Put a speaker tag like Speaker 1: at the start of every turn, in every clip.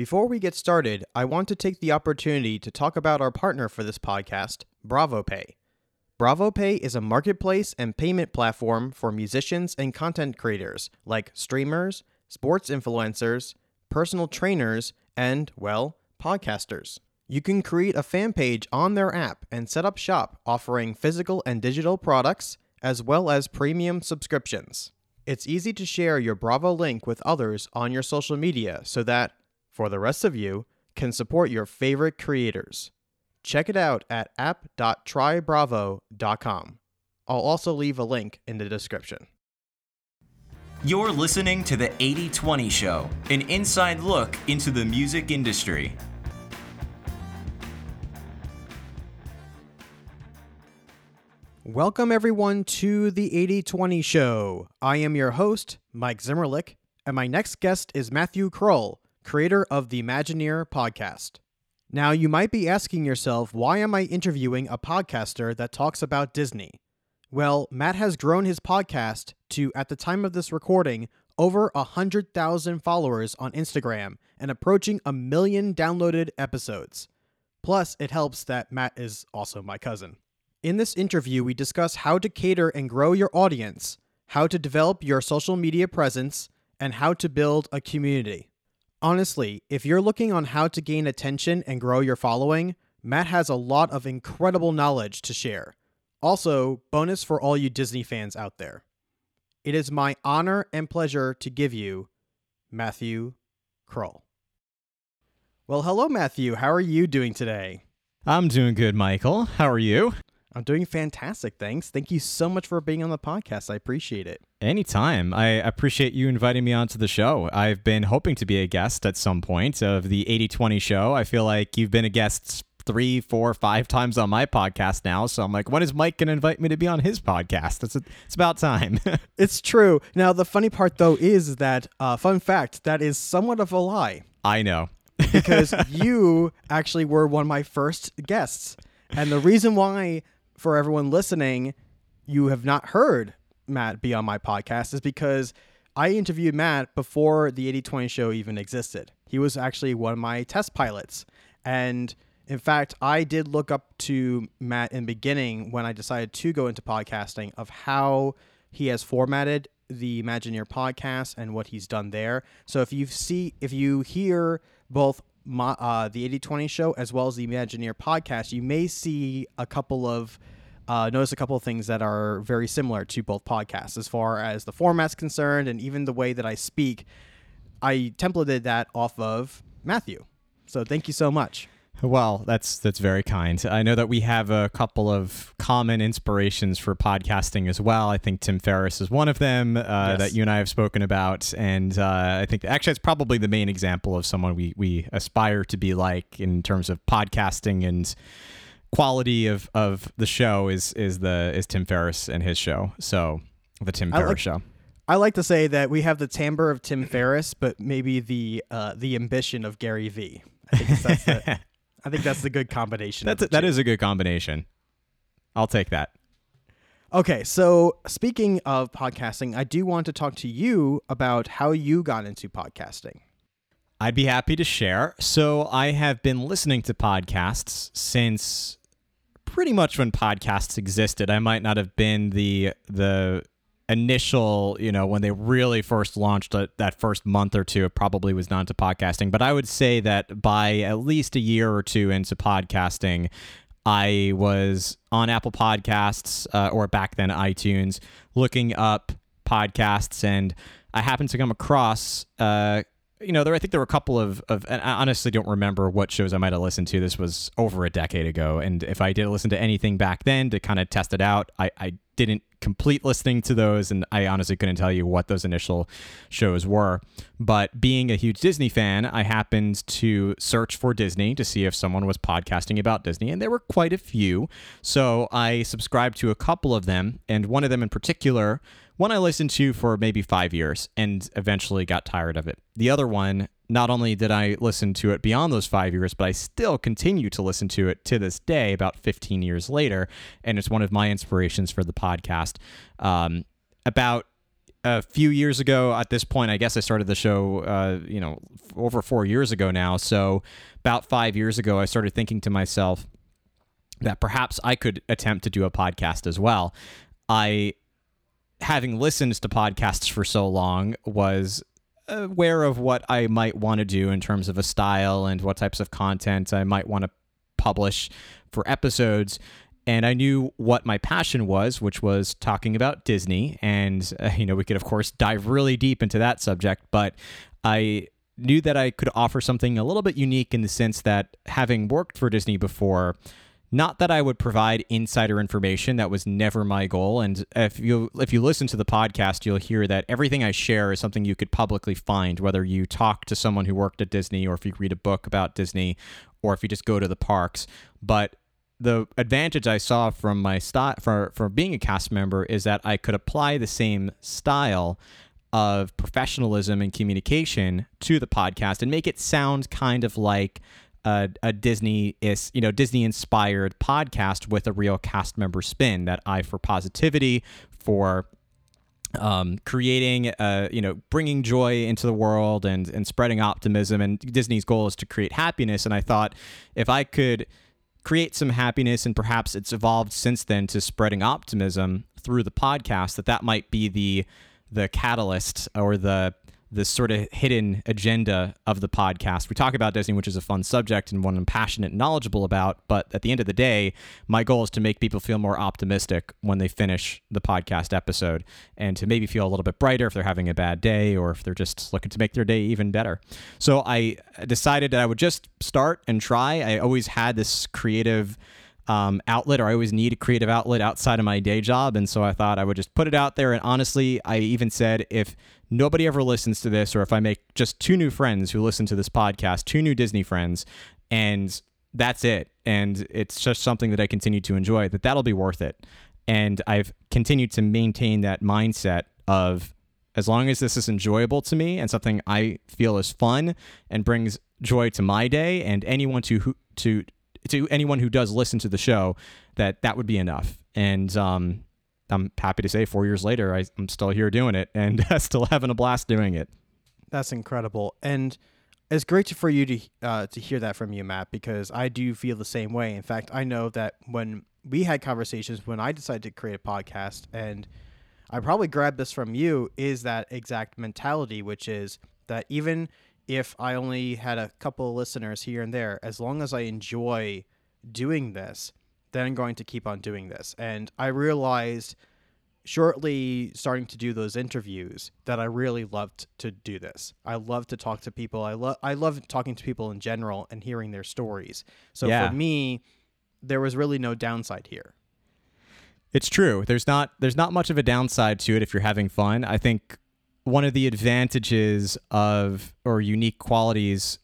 Speaker 1: Before we get started, I want to take the opportunity to talk about our partner for this podcast, BravoPay. BravoPay is a marketplace and payment platform for musicians and content creators like streamers, sports influencers, personal trainers, and, well, podcasters. You can create a fan page on their app and set up shop offering physical and digital products as well as premium subscriptions. It's easy to share your Bravo link with others on your social media so that, for the rest of you, can support your favorite creators. Check it out at app.trybravo.com. I'll also leave a link in the description.
Speaker 2: You're listening to the 8020 Show, an inside look into the music industry.
Speaker 1: Welcome, everyone, to the 8020 Show. I am your host, Mike Zimmerlich, and my next guest is Matthew Krul, creator of the Imagineer podcast. Now, you might be asking yourself, why am I interviewing a podcaster that talks about Disney? Well, Matt has grown his podcast to, at the time of this recording, over 100,000 followers on Instagram and approaching a million downloaded episodes. Plus, it helps that Matt is also my cousin. In this interview, we discuss how to cater and grow your audience, how to develop your social media presence, and how to build a community. Honestly, if you're looking on how to gain attention and grow your following, Matt has a lot of incredible knowledge to share. Also, bonus for all you Disney fans out there. It is my honor and pleasure to give you Matthew Krul. Well, hello, Matthew. How are you doing today?
Speaker 3: I'm doing good, Michael. How are you?
Speaker 1: I'm doing fantastic. Thanks. Thank you so much for being on the podcast. I appreciate it.
Speaker 3: Anytime. I appreciate you inviting me onto the show. I've been hoping to be a guest at some point of the 8020 show. I feel like you've been a guest three, four, five times on my podcast now. So I'm like, when is Mike going to invite me to be on his podcast? It's, it's about time.
Speaker 1: it's true. Now, the funny part, though, is that, uh, fun fact, that is somewhat of a lie.
Speaker 3: I know.
Speaker 1: because you actually were one of my first guests. And the reason why for everyone listening, you have not heard Matt be on my podcast is because I interviewed Matt before the 8020 show even existed. He was actually one of my test pilots. And in fact, I did look up to Matt in the beginning when I decided to go into podcasting of how he has formatted the Imagineer podcast and what he's done there. So if you see if you hear both my, uh, the 8020 show as well as the Imagineer podcast, you may see a couple of uh, notice a couple of things that are very similar to both podcasts as far as the format's concerned and even the way that I speak. I templated that off of Matthew. So thank you so much.
Speaker 3: Well, that's that's very kind. I know that we have a couple of common inspirations for podcasting as well. I think Tim Ferriss is one of them uh, yes. that you and I have spoken about, and uh, I think actually it's probably the main example of someone we we aspire to be like in terms of podcasting and quality of of the show is is the is Tim Ferriss and his show. So the Tim Ferriss
Speaker 1: like,
Speaker 3: show.
Speaker 1: I like to say that we have the timbre of Tim Ferriss, but maybe the uh, the ambition of Gary Vee. I think that's the, I think that's the good combination.
Speaker 3: That's a, that is a good combination. I'll take that.
Speaker 1: Okay, so speaking of podcasting, I do want to talk to you about how you got into podcasting.
Speaker 3: I'd be happy to share. So, I have been listening to podcasts since pretty much when podcasts existed. I might not have been the the initial, you know, when they really first launched uh, that first month or two, it probably was not into podcasting. But I would say that by at least a year or two into podcasting, I was on Apple Podcasts uh, or back then iTunes looking up podcasts, and I happened to come across. Uh, you know, there I think there were a couple of, of and I honestly don't remember what shows I might have listened to. This was over a decade ago. And if I did listen to anything back then to kind of test it out, I, I didn't complete listening to those, and I honestly couldn't tell you what those initial shows were. But being a huge Disney fan, I happened to search for Disney to see if someone was podcasting about Disney, and there were quite a few. So I subscribed to a couple of them, and one of them in particular, one I listened to for maybe five years and eventually got tired of it. The other one not only did I listen to it beyond those five years, but I still continue to listen to it to this day, about 15 years later. And it's one of my inspirations for the podcast. Um, about a few years ago at this point, I guess I started the show, uh, you know, over four years ago now. So about five years ago, I started thinking to myself that perhaps I could attempt to do a podcast as well. I, having listened to podcasts for so long, was aware of what I might want to do in terms of a style and what types of content I might want to publish for episodes and I knew what my passion was, which was talking about Disney. And, uh, you know, we could, of course, dive really deep into that subject, but I knew that I could offer something a little bit unique in the sense that having worked for Disney before, not that I would provide insider information. That was never my goal. And if you if you listen to the podcast, you'll hear that everything I share is something you could publicly find, whether you talk to someone who worked at Disney, or if you read a book about Disney, or if you just go to the parks. But the advantage I saw from my style for for being a cast member is that I could apply the same style of professionalism and communication to the podcast and make it sound kind of like a, a Disney is you know Disney inspired podcast with a real cast member spin that I for positivity for um, creating, uh, you know, bringing joy into the world and and spreading optimism. And Disney's goal is to create happiness. And I thought if I could create some happiness and perhaps it's evolved since then to spreading optimism through the podcast that that might be the the catalyst or the the sort of hidden agenda of the podcast. We talk about Disney, which is a fun subject and one I'm passionate and knowledgeable about. But at the end of the day, my goal is to make people feel more optimistic when they finish the podcast episode and to maybe feel a little bit brighter if they're having a bad day or if they're just looking to make their day even better. So I decided that I would just start and try. I always had this creative um, outlet, or I always need a creative outlet outside of my day job. And so I thought I would just put it out there. And honestly, I even said if nobody ever listens to this, or if I make just two new friends who listen to this podcast, two new Disney friends, and that's it, and it's just something that I continue to enjoy, that that'll be worth it. And I've continued to maintain that mindset of as long as this is enjoyable to me and something I feel is fun and brings joy to my day and anyone to who, to to anyone who does listen to the show that that would be enough. And um, I'm happy to say, four years later, I, am still here doing it and still having a blast doing it.
Speaker 1: That's incredible, and it's great to, for you to uh, to hear that from you, Matt, because I do feel the same way. In fact, I know that when we had conversations when I decided to create a podcast, and I probably grabbed this from you, is that exact mentality, which is that even if I only had a couple of listeners here and there, as long as I enjoy doing this, then I'm going to keep on doing this. And I realized shortly starting to do those interviews that I really loved to do this. I love to talk to people. I love I love talking to people in general and hearing their stories. So yeah. for me, there was really no downside here.
Speaker 3: It's true. There's not there's not much of a downside to it if you're having fun. I think one of the advantages of or unique qualities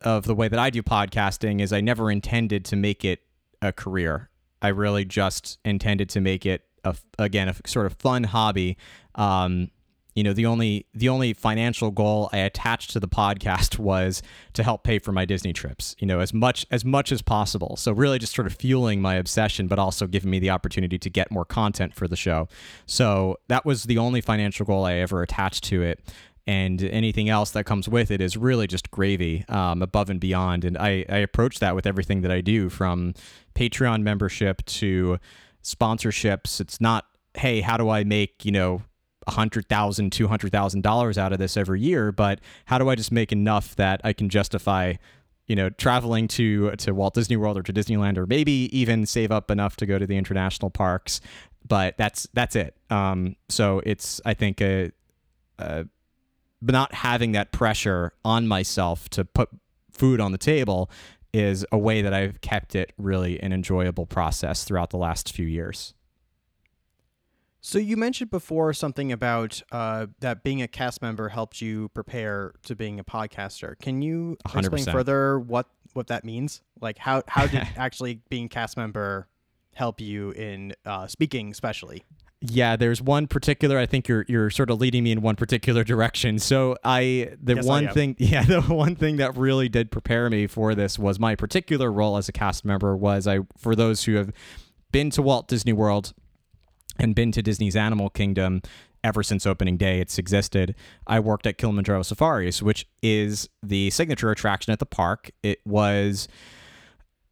Speaker 3: of the way that I do podcasting is I never intended to make it a career. I really just intended to make it a, again a sort of fun hobby. Um, you know the only the only financial goal I attached to the podcast was to help pay for my Disney trips. You know as much as much as possible. So really just sort of fueling my obsession, but also giving me the opportunity to get more content for the show. So that was the only financial goal I ever attached to it. And anything else that comes with it is really just gravy um, above and beyond. And I, I approach that with everything that I do from Patreon membership to sponsorships. It's not, hey, how do I make, you know, $100,000, $200,000 out of this every year, but how do I just make enough that I can justify, you know, traveling to to Walt Disney World or to Disneyland or maybe even save up enough to go to the international parks, but that's that's it. Um, so it's I think a, but not having that pressure on myself to put food on the table is a way that I've kept it really an enjoyable process throughout the last few years.
Speaker 1: So you mentioned before something about uh, that being a cast member helped you prepare to being a podcaster. Can you 100%. explain further what what that means? Like how how did actually being cast member help you in uh, speaking, especially?
Speaker 3: Yeah, there's one particular. I think you're you're sort of leading me in one particular direction. So I the yes, one I thing, yeah, the one thing that really did prepare me for this was my particular role as a cast member. Was I for those who have been to Walt Disney World and been to Disney's Animal Kingdom, ever since opening day it's existed. I worked at Kilimanjaro Safaris, which is the signature attraction at the park. It was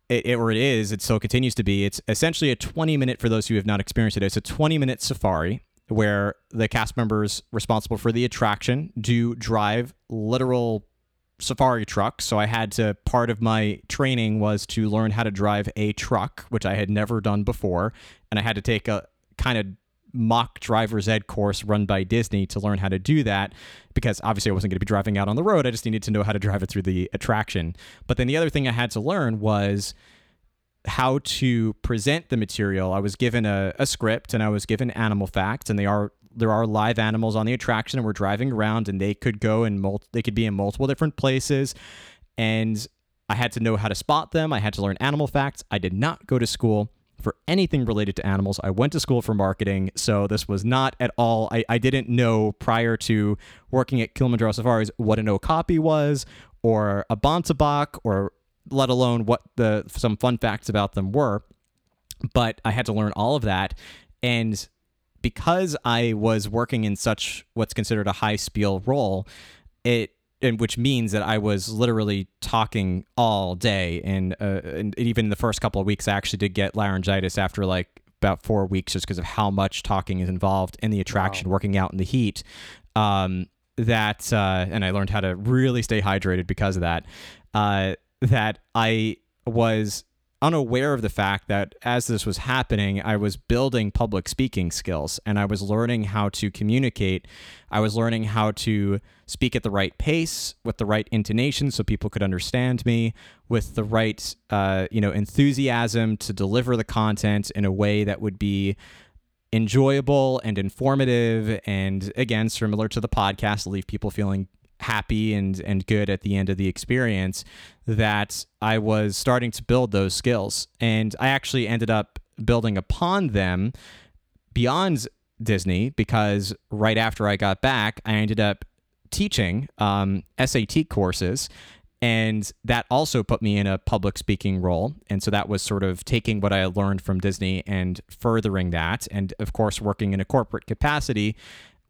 Speaker 3: it, it, or it is, it still continues to be. It's essentially a 20 minute, for those who have not experienced it, it's a 20 minute safari where the cast members responsible for the attraction do drive literal safari trucks. So I had to, part of my training was to learn how to drive a truck, which I had never done before. And I had to take a kind of mock driver's ed course run by Disney to learn how to do that because obviously I wasn't going to be driving out on the road. I just needed to know how to drive it through the attraction. But then the other thing I had to learn was how to present the material. I was given a, a script and I was given animal facts, and they are there are live animals on the attraction, and we're driving around, and they could go and mul- they could be in multiple different places, and I had to know how to spot them. I had to learn animal facts. I did not go to school for anything related to animals. I went to school for marketing, so this was not at all. I, I didn't know prior to working at Kilimanjaro Safaris what an okapi was, or a bontebok, or let alone what the some fun facts about them were. But I had to learn all of that, and because I was working in such what's considered a high spiel role, it and which means that I was literally talking all day, and, uh, and even in the first couple of weeks, I actually did get laryngitis after like about four weeks, just because of how much talking is involved in the attraction, wow. working out in the heat. Um, that uh, and I learned how to really stay hydrated because of that. Uh, that I was unaware of the fact that as this was happening, I was building public speaking skills and I was learning how to communicate. I was learning how to speak at the right pace with the right intonation so people could understand me, with the right, uh, you know, enthusiasm to deliver the content in a way that would be enjoyable and informative and again similar to the podcast leave people feeling happy and and good at the end of the experience that I was starting to build those skills. And I actually ended up building upon them beyond Disney because right after I got back I ended up teaching um, SAT courses. And that also put me in a public speaking role. And so that was sort of taking what i learned from disney and furthering that. And of course working in a corporate capacity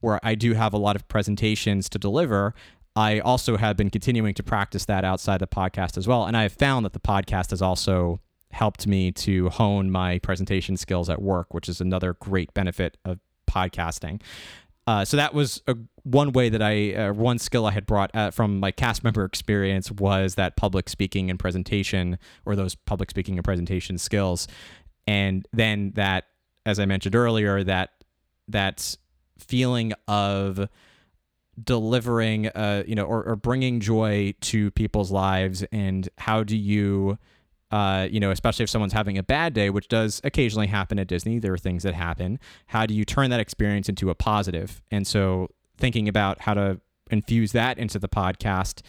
Speaker 3: where i do have a lot of presentations to deliver I also have been continuing to practice that outside the podcast as well. And I have found that the podcast has also helped me to hone my presentation skills at work, which is another great benefit of podcasting. Uh, so that was a, one way that I, uh, one skill I had brought uh, from my cast member experience was that public speaking and presentation, or those public speaking and presentation skills. And then that, as I mentioned earlier, that that feeling of delivering uh you know or, or bringing joy to people's lives and how do you uh, you know, especially if someone's having a bad day, which does occasionally happen at Disney, there are things that happen. How do you turn that experience into a positive? And so, thinking about how to infuse that into the podcast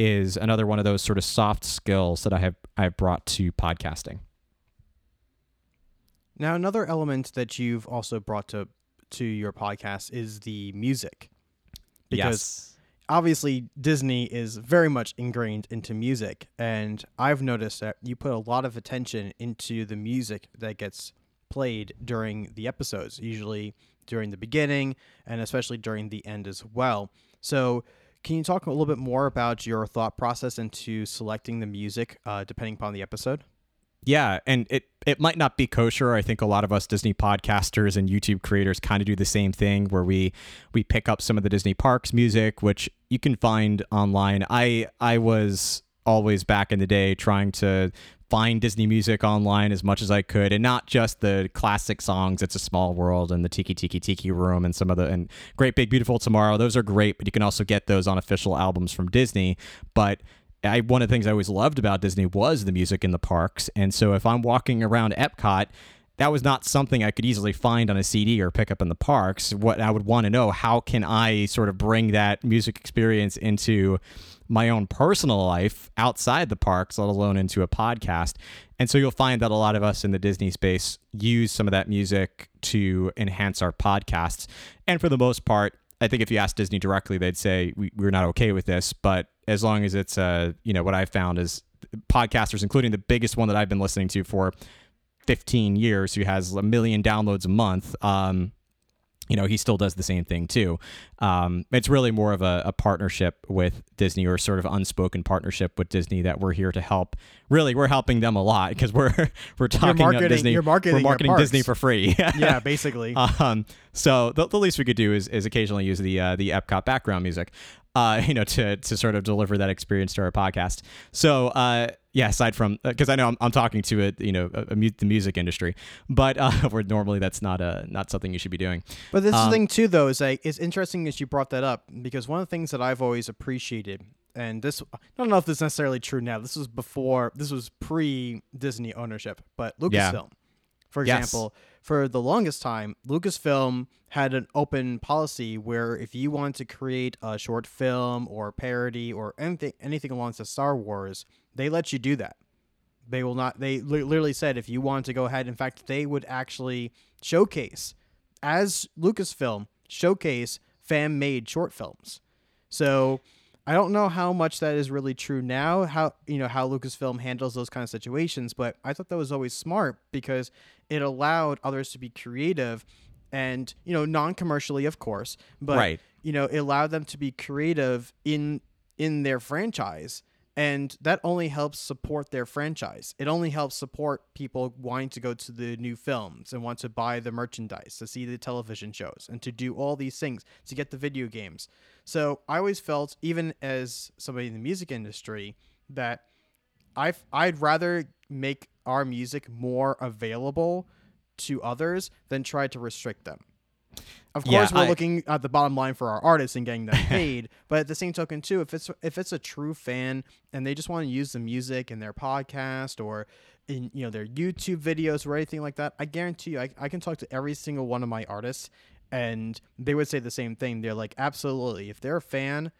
Speaker 3: is another one of those sort of soft skills that I have I've brought to podcasting.
Speaker 1: Now, another element that you've also brought to to your podcast is the music because yes. obviously Disney is very much ingrained into music, and I've noticed that you put a lot of attention into the music that gets played during the episodes, usually during the beginning and especially during the end as well. So, can you talk a little bit more about your thought process into selecting the music uh, depending upon the episode?
Speaker 3: Yeah, and it it might not be kosher. I think a lot of us Disney podcasters and YouTube creators kind of do the same thing where we we pick up some of the Disney parks music which you can find online. I I was always back in the day trying to find Disney music online as much as I could, and not just the classic songs. It's a Small World and the Tiki Tiki Tiki Room and some of the and Great Big Beautiful Tomorrow. Those are great, but you can also get those on official albums from Disney. But I one of the things I always loved about Disney was the music in the parks. And so if I'm walking around Epcot, that was not something I could easily find on a CD or pick up in the parks. What I would want to know, how can I sort of bring that music experience into my own personal life outside the parks, let alone into a podcast? And so you'll find that a lot of us in the Disney space use some of that music to enhance our podcasts. And for the most part, I think if you ask Disney directly, they'd say we, we're not okay with this. But as long as it's uh you know what I've found is podcasters, including the biggest one that I've been listening to for 15 years, who has a million downloads a month. Um, you know, he still does the same thing too. Um, it's really more of a, a, partnership with Disney or sort of unspoken partnership with Disney that we're here to help. Really, we're helping them a lot because we're we're talking
Speaker 1: marketing,
Speaker 3: Disney.
Speaker 1: You're marketing,
Speaker 3: we're marketing Disney for free.
Speaker 1: yeah, basically.
Speaker 3: Um, so the, the least we could do is, is occasionally use the uh, the Epcot background music uh, you know, to to sort of deliver that experience to our podcast. So, uh, yeah, aside from because uh, I know I'm, I'm talking to a you know a, a the music industry, but uh, where normally that's not a not something you should be doing.
Speaker 1: But this um, thing too, though, is like it's interesting as you brought that up because one of the things that I've always appreciated, and this I don't know if this is necessarily true now. This was before, this was pre Disney ownership, but Lucasfilm, yeah. for example. Yes for the longest time, Lucasfilm had an open policy where if you want to create a short film or parody or anything anything along the Star Wars, they let you do that. They will not. They li- literally said if you want to go ahead. In fact, they would actually showcase as Lucasfilm showcase fan made short films. So I don't know how much that is really true now, how you know how Lucasfilm handles those kind of situations, but I thought that was always smart because it allowed others to be creative and, you know, non-commercially of course, but right. you know, it allowed them to be creative in in their franchise and that only helps support their franchise. It only helps support people wanting to go to the new films and want to buy the merchandise, to see the television shows, and to do all these things, to get the video games. So I always felt, even as somebody in the music industry, that I I'd rather make our music more available to others than try to restrict them. Of course, yeah, we're I, looking at the bottom line for our artists and getting them paid, but at the same token, too, if it's if it's a true fan and they just want to use the music in their podcast or in you know their YouTube videos or anything like that, I guarantee you, I, I can talk to every single one of my artists, and they would say the same thing. They're like, absolutely, if they're a fan,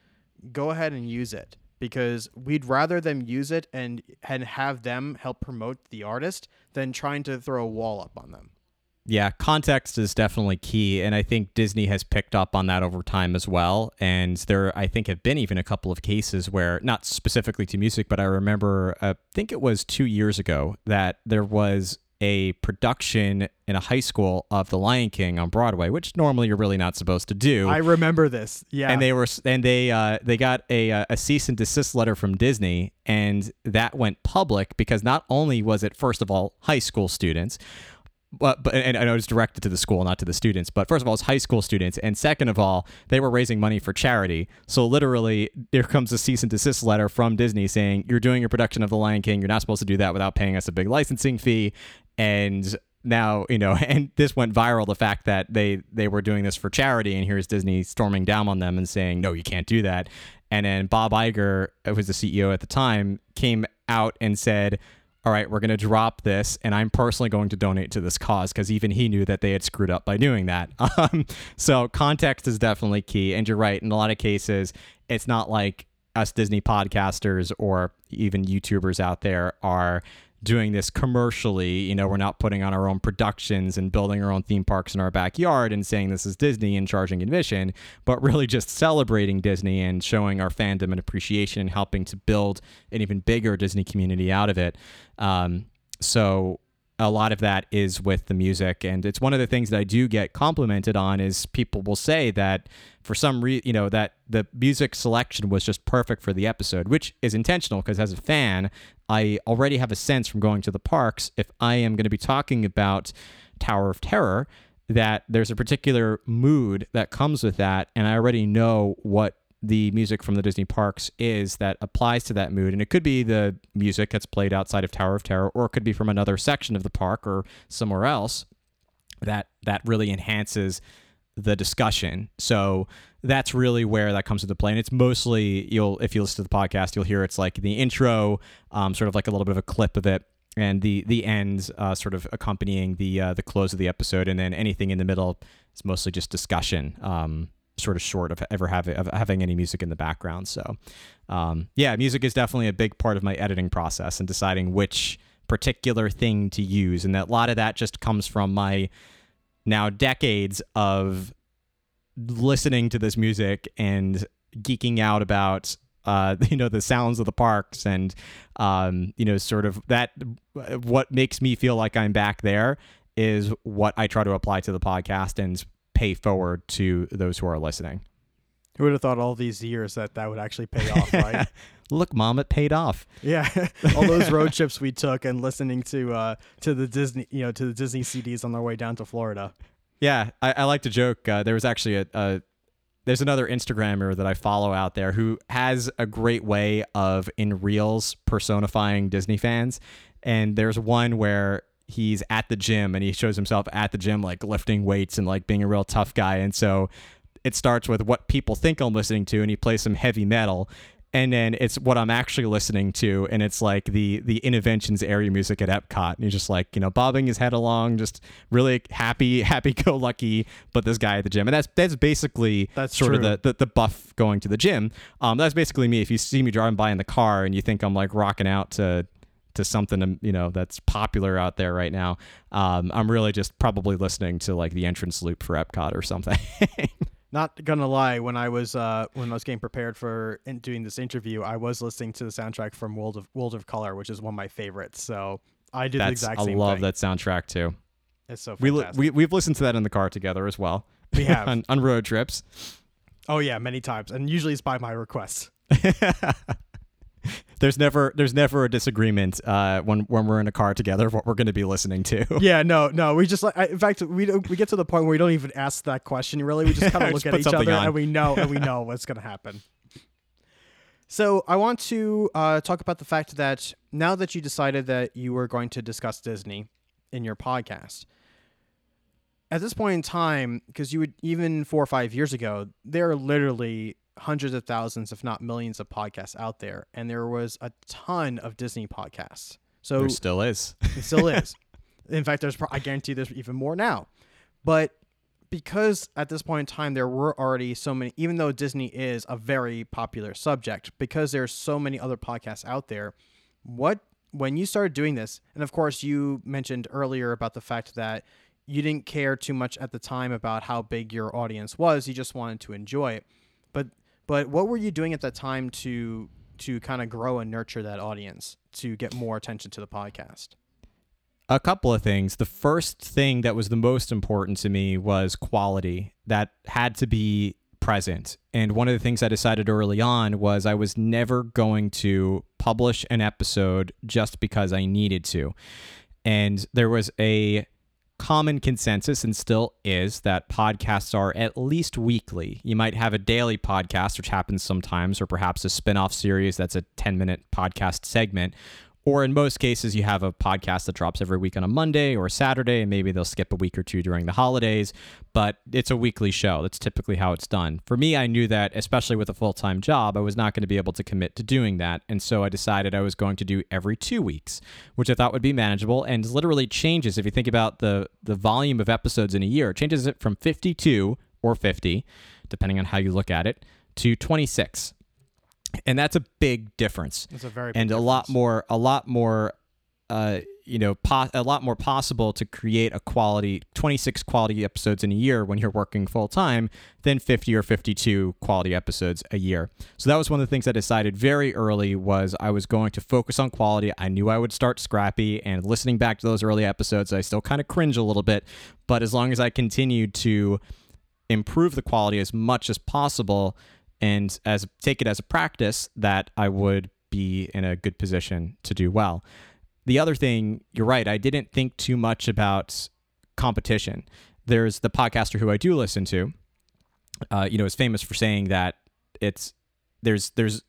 Speaker 1: go ahead and use it because we'd rather them use it and and have them help promote the artist than trying to throw a wall up on them.
Speaker 3: Yeah, context is definitely key. And I think Disney has picked up on that over time as well. And there, I think, have been even a couple of cases where, not specifically to music, but I remember, uh, I think it was two years ago, that there was a production in a high school of The Lion King on Broadway, which normally you're really not supposed to do.
Speaker 1: I remember this. Yeah.
Speaker 3: And they were and they uh, they got a uh, a cease and desist letter from Disney, and that went public because not only was it first of all high school students, but, but and I know it's directed to the school, not to the students. But first of all, it's high school students, and second of all, they were raising money for charity. So literally, there comes a cease and desist letter from Disney saying you're doing your production of The Lion King. You're not supposed to do that without paying us a big licensing fee. And now you know, and this went viral. The fact that they they were doing this for charity, and here's Disney storming down on them and saying, no, you can't do that. And then Bob Iger, who was the CEO at the time, came out and said all right, we're going to drop this, and I'm personally going to donate to this cause because even he knew that they had screwed up by doing that. Um, so context is definitely key. And you're right, in a lot of cases, it's not like us Disney podcasters or even YouTubers out there are doing this commercially. You know, we're not putting on our own productions and building our own theme parks in our backyard and saying this is Disney and charging admission, but really just celebrating Disney and showing our fandom and appreciation and helping to build an even bigger Disney community out of it. Um, so a lot of that is with the music. And it's one of the things that i do get complimented on is people will say that for some reason you know that the music selection was just perfect for the episode which is intentional because as a fan i already have a sense from going to the parks if i am going to be talking about tower of terror that there's a particular mood that comes with that and i already know what the music from the Disney parks is that applies to that mood. And it could be the music that's played outside of Tower of Terror, or it could be from another section of the park or somewhere else that that really enhances the discussion. So that's really where that comes into play. And it's mostly you'll if you listen to the podcast, you'll hear it's like the intro, um, sort of like a little bit of a clip of it. And the the ends uh, sort of accompanying the uh, the close of the episode, and then anything in the middle is mostly just discussion. Um, sort of short of ever having of having any music in the background. So, um, yeah, music is definitely a big part of my editing process and deciding which particular thing to use, and that a lot of that just comes from my now decades of listening to this music and geeking out about uh, you know the sounds of the parks and um, you know sort of that what makes me feel like I'm back there is what I try to apply to the podcast and pay forward to those who are listening.
Speaker 1: Who would have thought all these years that that would actually pay off, right?
Speaker 3: Look, mom, it paid off.
Speaker 1: yeah, all those road trips we took and listening to uh to the Disney, you know, to the Disney CDs on our way down to Florida.
Speaker 3: Yeah, I, I like to joke. Uh, there was actually a, a there's another Instagrammer that I follow out there who has a great way of in reels personifying Disney fans. And there's one where he's at the gym and he shows himself at the gym like lifting weights and like being a real tough guy. And so it starts with what people think I'm listening to and he plays some heavy metal and then it's what I'm actually listening to, and it's like the the Innoventions area music at Epcot, and he's just like you know bobbing his head along, just really happy, happy go lucky. But this guy at the gym, and that's that's basically
Speaker 1: That's
Speaker 3: sort of the, the the buff going to the gym. Um, that's basically me. If you see me driving by in the car and you think I'm like rocking out to to something um, you know that's popular out there right now, um, I'm really just probably listening to like the entrance loop for Epcot or something.
Speaker 1: Not gonna lie, when I was uh when I was getting prepared for in doing this interview, I was listening to the soundtrack from World of World of Color, which is one of my favorites. So I did the
Speaker 3: that's
Speaker 1: exact
Speaker 3: I
Speaker 1: same
Speaker 3: love
Speaker 1: thing.
Speaker 3: that soundtrack too.
Speaker 1: It's so
Speaker 3: We, li-
Speaker 1: fantastic.
Speaker 3: we we've listened to that in the car together as well.
Speaker 1: We have.
Speaker 3: on, on road trips.
Speaker 1: oh yeah, many times, and usually it's by my request.
Speaker 3: there's never there's never a disagreement uh, when when we're in a car together of what we're going to be listening to.
Speaker 1: yeah, no, no. We just like, I, in fact, we don't, we get to the point where we don't even ask that question. Really, we just kind of look at each other
Speaker 3: on.
Speaker 1: and we know and we know what's gonna happen. So I want to uh, talk about the fact that now that you decided that you were going to discuss Disney in your podcast, at this point in time, because you would even four or five years ago, there are literally hundreds of thousands, if not millions, of podcasts out there, and there was a ton of Disney podcasts. So
Speaker 3: There still is.
Speaker 1: it still is. In fact, there's pro- I guarantee there's even more now. But because at this point in time there were already so many, even though Disney is a very popular subject, because there's so many other podcasts out there, what when you started doing this, and of course you mentioned earlier about the fact that you didn't care too much at the time about how big your audience was, you just wanted to enjoy it. But but what were you doing at that time to to kind of grow and nurture that audience to get more attention to the podcast?
Speaker 3: A couple of things. The first thing that was the most important to me was quality. That had to be present. And one of the things I decided early on was I was never going to publish an episode just because I needed to. And there was a common consensus and still is that podcasts are at least weekly. You might have a daily podcast, which happens sometimes, or perhaps a spin off series that's a 10 minute podcast segment. Or in most cases, you have a podcast that drops every week on a Monday or Saturday, and maybe they'll skip a week or two during the holidays, but it's a weekly show. That's typically how it's done. For me, I knew that, especially with a full time job, I was not going to be able to commit to doing that. And so I decided I was going to do every two weeks, which I thought would be manageable and literally changes. If you think about the, the volume of episodes in a year, it changes it from 52 or 50, depending on how you look at it, to 26 and that's a big difference.
Speaker 1: It's a very big
Speaker 3: and a lot more a lot more uh you know po- a lot more possible to create a quality 26 quality episodes in a year when you're working full time than 50 or 52 quality episodes a year. So that was one of the things i decided very early was i was going to focus on quality. I knew i would start scrappy and listening back to those early episodes i still kind of cringe a little bit. But as long as i continued to improve the quality as much as possible and as take it as a practice that I would be in a good position to do well. The other thing, you're right, I didn't think too much about competition. There's the podcaster who I do listen to, uh, you know, is famous for saying that it's there's there's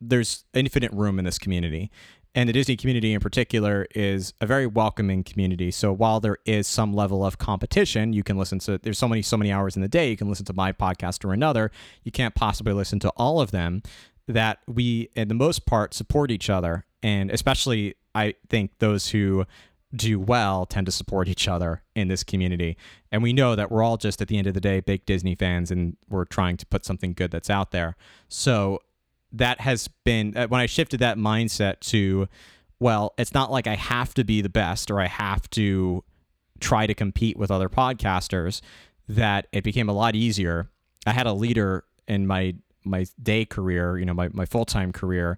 Speaker 3: there's infinite room in this community. And the Disney community in particular is a very welcoming community. So while there is some level of competition, you can listen to there's so many so many hours in the day you can listen to my podcast or another. You can't possibly listen to all of them. That we, in the most part, support each other, and especially I think those who do well tend to support each other in this community. And we know that we're all just at the end of the day big Disney fans and we're trying to put something good that's out there. So that has been uh, when I shifted that mindset to well, it's not like I have to be the best or I have to try to compete with other podcasters that it became a lot easier. I had a leader in my my day career, you know, my, my full-time career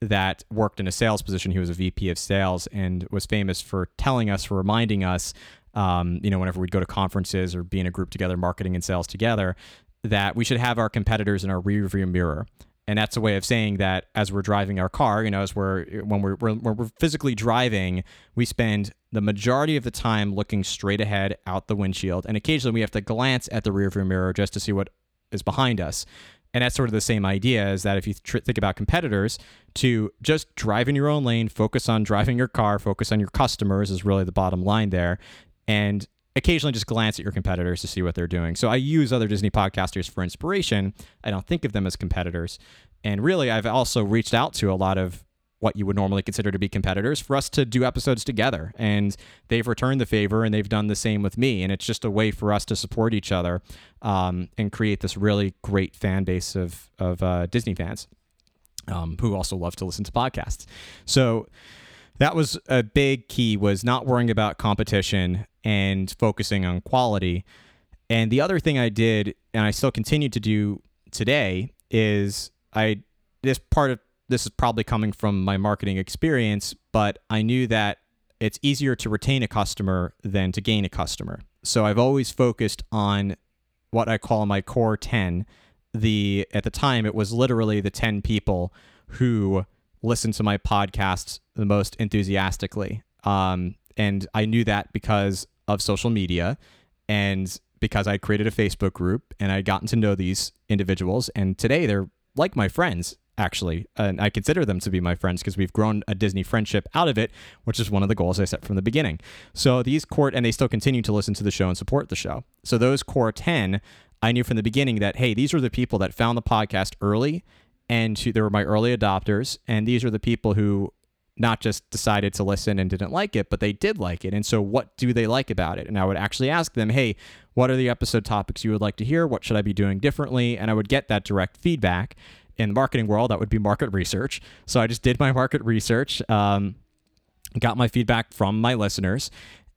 Speaker 3: that worked in a sales position. He was a VP of sales and was famous for telling us, for reminding us um, you know, whenever we'd go to conferences or be in a group together, marketing and sales together, that we should have our competitors in our rearview mirror. And that's a way of saying that as we're driving our car, you know, as we're when we're, when we're physically driving, we spend the majority of the time looking straight ahead out the windshield, and occasionally we have to glance at the rearview mirror just to see what is behind us. And that's sort of the same idea is that if you tr- think about competitors, to just drive in your own lane, focus on driving your car, focus on your customers is really the bottom line there. And occasionally just glance at your competitors to see what they're doing. So I use other Disney podcasters for inspiration. I don't think of them as competitors. And really, I've also reached out to a lot of what you would normally consider to be competitors for us to do episodes together. And they've returned the favor and they've done the same with me. And it's just a way for us to support each other um, and create this really great fan base of, of uh, Disney fans um, who also love to listen to podcasts. So that was a big key was not worrying about competition and focusing on quality. And the other thing I did, and I still continue to do today, is I this part of this is probably coming from my marketing experience, but I knew that it's easier to retain a customer than to gain a customer. So I've always focused on what I call my core 10. The at the time it was literally the 10 people who listened to my podcasts the most enthusiastically. Um, and I knew that because of social media and because I created a Facebook group and I'd gotten to know these individuals. And today they're like my friends actually, and I consider them to be my friends because we've grown a Disney friendship out of it, which is one of the goals I set from the beginning. So these core, and they still continue to listen to the show and support the show. So those core 10, I knew from the beginning that, hey, these are the people that found the podcast early and they were my early adopters. And these are the people who not just decided to listen and didn't like it, but they did like it. And so, what do they like about it? And I would actually ask them, hey, what are the episode topics you would like to hear? What should I be doing differently? And I would get that direct feedback in the marketing world, that would be market research. So I just did my market research, um, got my feedback from my listeners,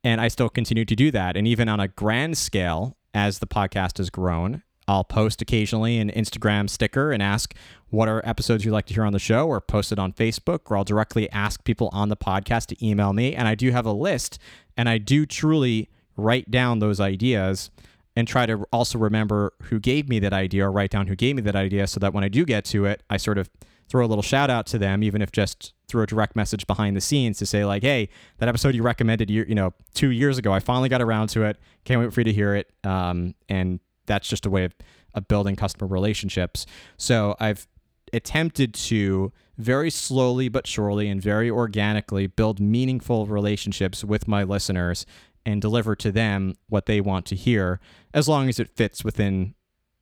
Speaker 3: and I still continue to do that. And even on a grand scale, as the podcast has grown, I'll post occasionally an Instagram sticker and ask what are episodes you'd like to hear on the show, or post it on Facebook, or I'll directly ask people on the podcast to email me. And I do have a list, and I do truly write down those ideas and try to also remember who gave me that idea or write down who gave me that idea so that when I do get to it, I sort of throw a little shout out to them, even if just through a direct message behind the scenes to say like, hey, that episode you recommended, you, know, two years ago, I finally got around to it. Can't wait for you to hear it. Um, and that's just a way of, of building customer relationships. So I've attempted to very slowly but surely and very organically build meaningful relationships with my listeners and deliver to them what they want to hear, as long as it fits within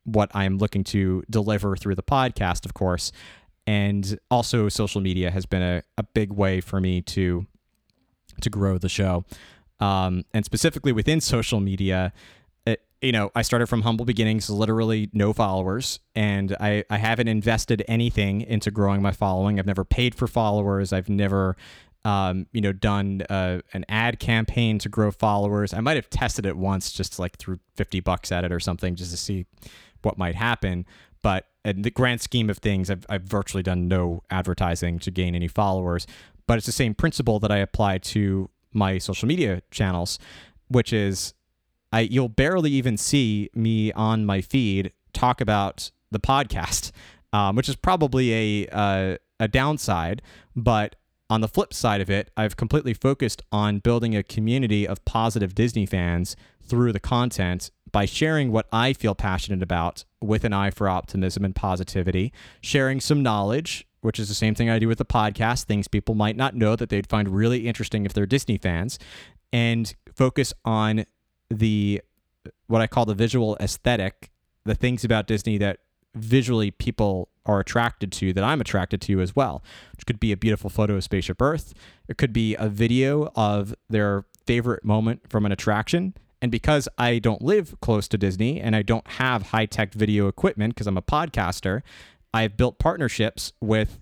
Speaker 3: what I'm looking to deliver through the podcast, of course. And also, social media has been a, a big way for me to to grow the show. Um, and specifically within social media, you know, I started from humble beginnings, literally no followers, and I, I haven't invested anything into growing my following. I've never paid for followers. I've never um, you know, done uh, an ad campaign to grow followers. I might have tested it once, just like threw 50 bucks at it or something, just to see what might happen. But in the grand scheme of things, I've, I've virtually done no advertising to gain any followers. But it's the same principle that I apply to my social media channels, which is I you'll barely even see me on my feed talk about the podcast, um, which is probably a uh, a downside. But on the flip side of it, I've completely focused on building a community of positive Disney fans through the content by sharing what I feel passionate about with an eye for optimism and positivity, sharing some knowledge, which is the same thing I do with the podcast, things people might not know that they'd find really interesting if they're Disney fans, and focus on the what I call the visual aesthetic, the things about Disney that visually people are attracted to that I'm attracted to as well, which could be a beautiful photo of Spaceship Earth. It could be a video of their favorite moment from an attraction. And because I don't live close to Disney and I don't have high tech video equipment because I'm a podcaster, I've built partnerships with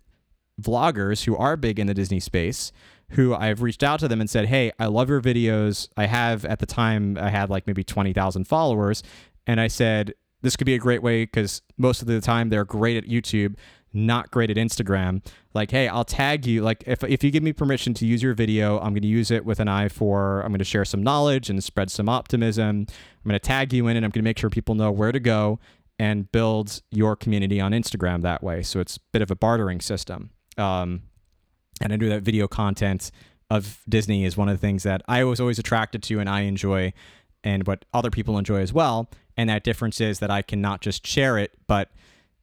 Speaker 3: vloggers who are big in the Disney space who I've reached out to them and said, Hey, I love your videos. I have at the time, I had like maybe 20,000 followers. And I said, this could be a great way because most of the time they're great at YouTube. not great at Instagram, like, hey, I'll tag you. Like, if, if you give me permission to use your video, I'm going to use it with an eye for, I'm going to share some knowledge and spread some optimism. I'm going to tag you in and I'm going to make sure people know where to go and build your community on Instagram that way. So it's a bit of a bartering system. Um, and I do that video content of Disney is one of the things that I was always attracted to and I enjoy and what other people enjoy as well. And that difference is that I can not just share it, but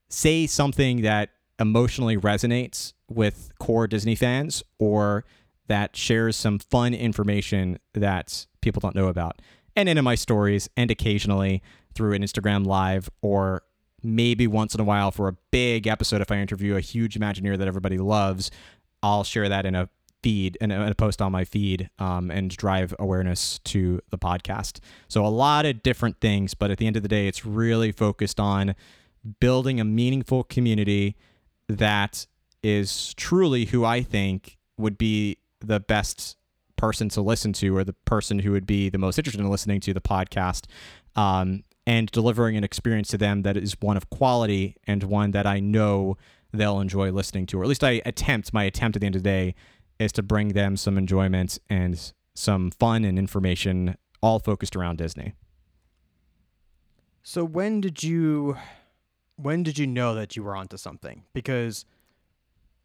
Speaker 3: say something that emotionally resonates with core Disney fans or that shares some fun information that people don't know about. And into my stories and occasionally through an Instagram live or maybe once in a while for a big episode if I interview a huge Imagineer that everybody loves, I'll share that in a feed and a post on my feed um, and drive awareness to the podcast. So a lot of different things, but at the end of the day, it's really focused on building a meaningful community that is truly who I think would be the best person to listen to or the person who would be the most interested in listening to the podcast um, and delivering an experience to them that is one of quality and one that I know they'll enjoy listening to or at least I attempt my attempt at the end of the day is to bring them some enjoyment and some fun and information all focused around Disney.
Speaker 1: So when did you when did you know that you were onto something? Because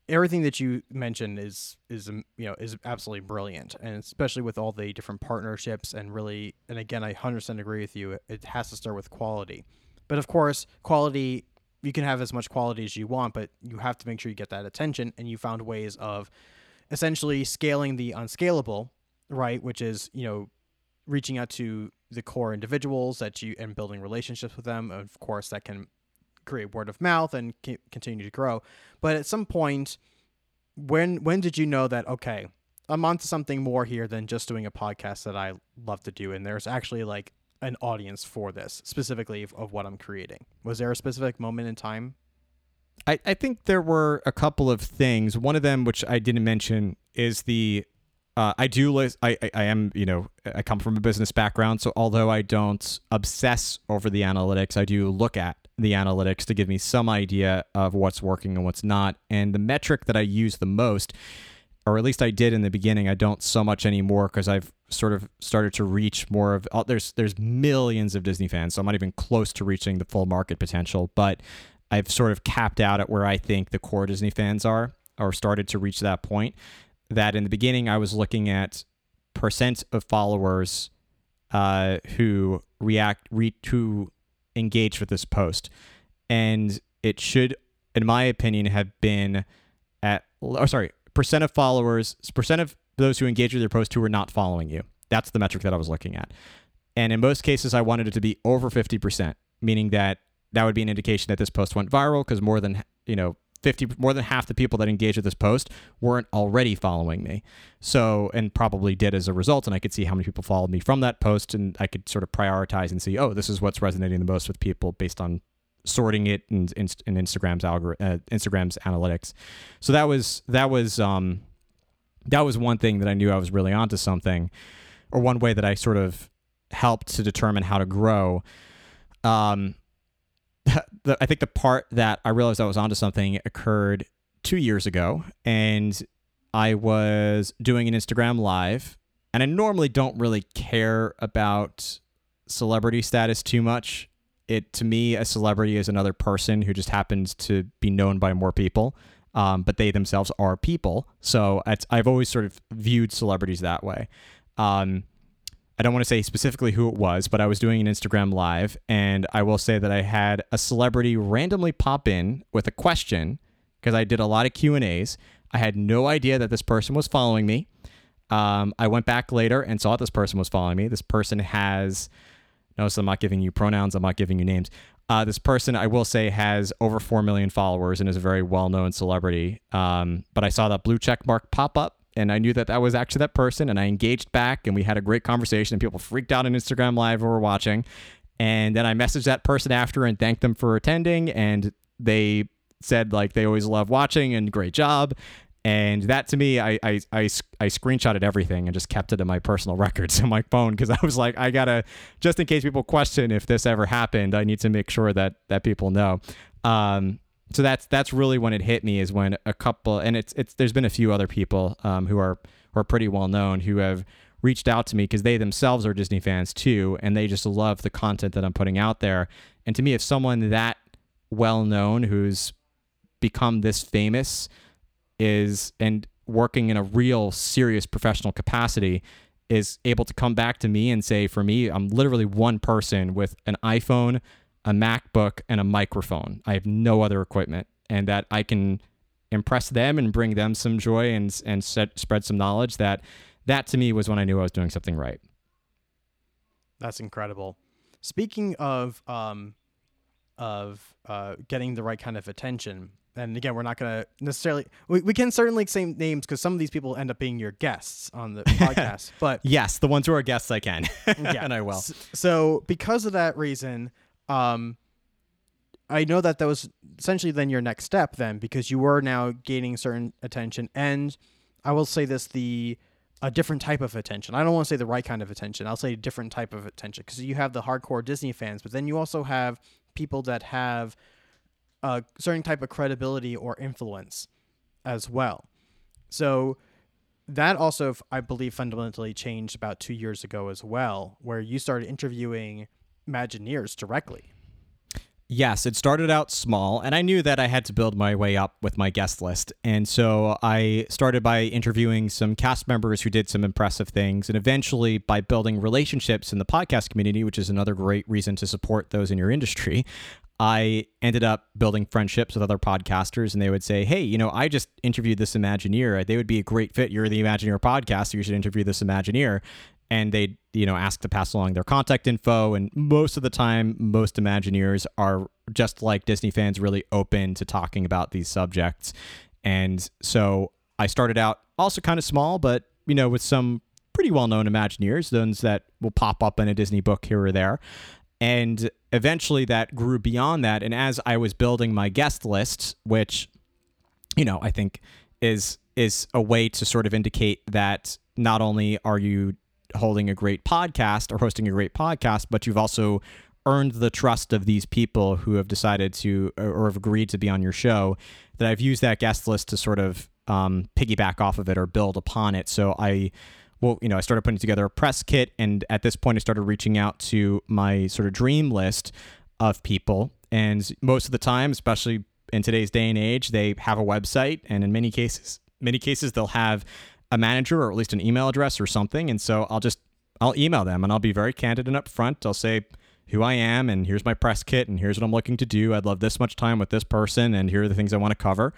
Speaker 1: everything that you mentioned is is um, you know is absolutely brilliant, and especially with all the different partnerships and really, and again, I hundred percent agree with you. It has to start with quality, but of course, quality you can have as much quality as you want, but you have to make sure you get that attention, and you found ways of essentially scaling the unscalable, right? Which is you know reaching out to the core individuals that you and building relationships with them. Of course, that can create word of mouth and continue to grow. But at some point, when when did you know that okay, I'm onto something more here than just doing a podcast that I love to do, and there's actually like an audience for this specifically of, of what I'm creating? Was there a specific moment in time
Speaker 3: I, I think there were a couple of things. One of them, which I didn't mention, is the uh, I do list. I, I, I am you know I come from a business background, so although I don't obsess over the analytics, I do look at the analytics to give me some idea of what's working and what's not. And the metric that I use the most, or at least I did in the beginning, I don't so much anymore because I've sort of started to reach more of. Oh, there's there's millions of Disney fans, so I'm not even close to reaching the full market potential, but I've sort of capped out at where I think the core Disney fans are, or started to reach that point. That in the beginning, I was looking at percent of followers uh, who react, re- who engage with this post, and it should, in my opinion, have been at, or sorry, percent of followers, percent of those who engage with your post who are not following you. That's the metric that I was looking at. And in most cases, I wanted it to be over 50%, meaning that that would be an indication that this post went viral because more than you know 50 more than half the people that engaged with this post weren't already following me so and probably did as a result and i could see how many people followed me from that post and i could sort of prioritize and see oh this is what's resonating the most with people based on sorting it in, in, in instagram's algor- uh, instagram's analytics so that was that was um that was one thing that i knew i was really onto something or one way that i sort of helped to determine how to grow um the, I think the part that I realized I was onto something occurred two years ago, and I was doing an Instagram live, and I normally don't really care about celebrity status too much. It to me, a celebrity is another person who just happens to be known by more people, um, but they themselves are people. So I've always sort of viewed celebrities that way. Um, I don't want to say specifically who it was, but I was doing an Instagram live, and I will say that I had a celebrity randomly pop in with a question because I did a lot of Q and A's. I had no idea that this person was following me. Um, I went back later and saw this person was following me. This person has, notice I'm not giving you pronouns, I'm not giving you names. Uh, this person, I will say, has over 4 million followers and is a very well known celebrity. Um, but I saw that blue check mark pop up and I knew that that was actually that person, and I engaged back, and we had a great conversation, and people freaked out on Instagram Live who were watching, and then I messaged that person after and thanked them for attending, and they said like they always love watching and great job. And that to me, I, I, I, I screenshotted everything and just kept it in my personal records on my phone because I was like, I gotta, just in case people question if this ever happened, I need to make sure that that people know. Um, so that's that's really when it hit me is when a couple and it's it's there's been a few other people um, who are who are pretty well known who have reached out to me because they themselves are Disney fans too, and they just love the content that I'm putting out there. And to me, if someone that well known who's become this famous is and working in a real serious professional capacity is able to come back to me and say, for me, I'm literally one person with an iPhone, a MacBook, and a microphone. I have no other equipment, and that I can impress them and bring them some joy and and set, spread some knowledge. That that to me was when I knew I was doing something right.
Speaker 1: That's incredible. Speaking of um, of uh, getting the right kind of attention, and again, we're not going to necessarily. We, we can certainly say names because some of these people end up being your guests on the podcast. But
Speaker 3: yes, the ones who are guests, I can,
Speaker 1: yeah,
Speaker 3: and I will.
Speaker 1: So because of that reason, um, I know that that was essentially then your next step then because you were now gaining certain attention, and I will say this: the a different type of attention. I don't want to say the right kind of attention. I'll say a different type of attention because you have the hardcore Disney fans, but then you also have people that have a certain type of credibility or influence as well. So that also, I believe, fundamentally changed about two years ago as well, where you started interviewing Imagineers directly.
Speaker 3: Yes, it started out small, and I knew that I had to build my way up with my guest list. And so I started by interviewing some cast members who did some impressive things, and eventually by building relationships in the podcast community, which is another great reason to support those in your industry. I ended up building friendships with other podcasters, and they would say, Hey, you know, I just interviewed this Imagineer. They would be a great fit. You're the Imagineer podcast, so you should interview this Imagineer and they you know ask to pass along their contact info and most of the time most imagineers are just like disney fans really open to talking about these subjects and so i started out also kind of small but you know with some pretty well-known imagineers those that will pop up in a disney book here or there and eventually that grew beyond that and as i was building my guest list which you know i think is is a way to sort of indicate that not only are you holding a great podcast or hosting a great podcast, but you've also earned the trust of these people who have decided to or have agreed to be on your show. That I've used that guest list to sort of um, piggyback off of it or build upon it. So I, well, you know, I started putting together a press kit, and at this point, I started reaching out to my sort of dream list of people. And most of the time, especially in today's day and age, they have a website, and in many cases, many cases they'll have a manager or at least an email address or something. And so I'll just I'll email them and I'll be very candid and upfront. I'll say who I am and here's my press kit and here's what I'm looking to do. I'd love this much time with this person and here are the things I want to cover.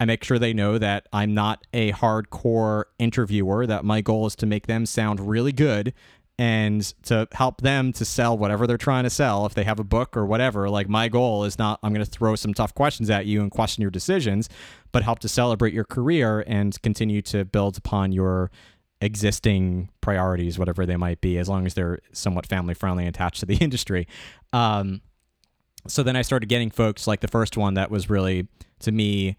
Speaker 3: I make sure they know that I'm not a hardcore interviewer, that my goal is to make them sound really good and to help them to sell whatever they're trying to sell. If they have a book or whatever like my goal is not i'm going to throw some tough questions at you and question your decisions but help to celebrate your career and continue to build upon your existing priorities whatever they might be as long as they're somewhat family friendly and attached to the industry. Um, so then i started getting folks like the first one that was really to me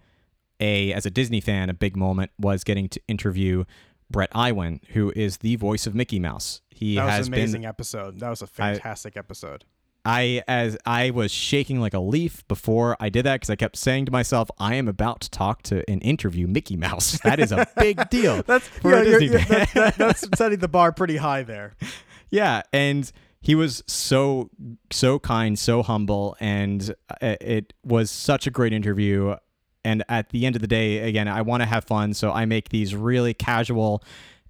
Speaker 3: a as a disney fan a big moment was getting to interview Bret Iwan, who is the voice of Mickey Mouse. He
Speaker 1: that was
Speaker 3: has
Speaker 1: an amazing
Speaker 3: been
Speaker 1: episode. That was a fantastic episode.
Speaker 3: I as I was shaking like a leaf before I did that because I kept saying to myself, "I am about to talk to and interview Mickey Mouse. That is a big deal."
Speaker 1: that's
Speaker 3: for
Speaker 1: yeah,
Speaker 3: Disney fan.
Speaker 1: that- that- that's setting the bar pretty high there.
Speaker 3: yeah, and he was so so kind, so humble, and uh, it was such a great interview. And at the end of the day, again, I want to have fun, so I make these really casual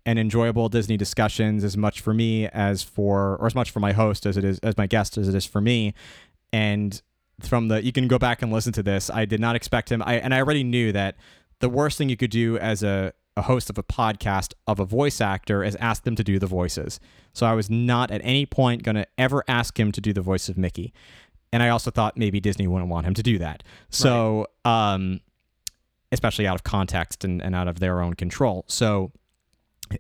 Speaker 3: and enjoyable Disney discussions as much for me as for or as much for my host as it is as my guest as it is for me. And from the you can go back and listen to this. I did not expect him. I and I already knew that the worst thing you could do as a a host of a podcast of a voice actor is ask them to do the voices. So I was not at any point going to ever ask him to do the voice of Mickey. And I also thought maybe Disney wouldn't want him to do that. So, um, especially out of context and, and out of their own control. So,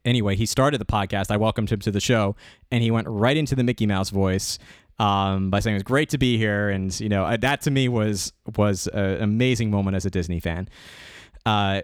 Speaker 3: anyway, he started the podcast. I welcomed him to the show, and he went right into the Mickey Mouse voice um, by saying it was great to be here, and you know uh, that to me was was an amazing moment as a Disney fan. Uh,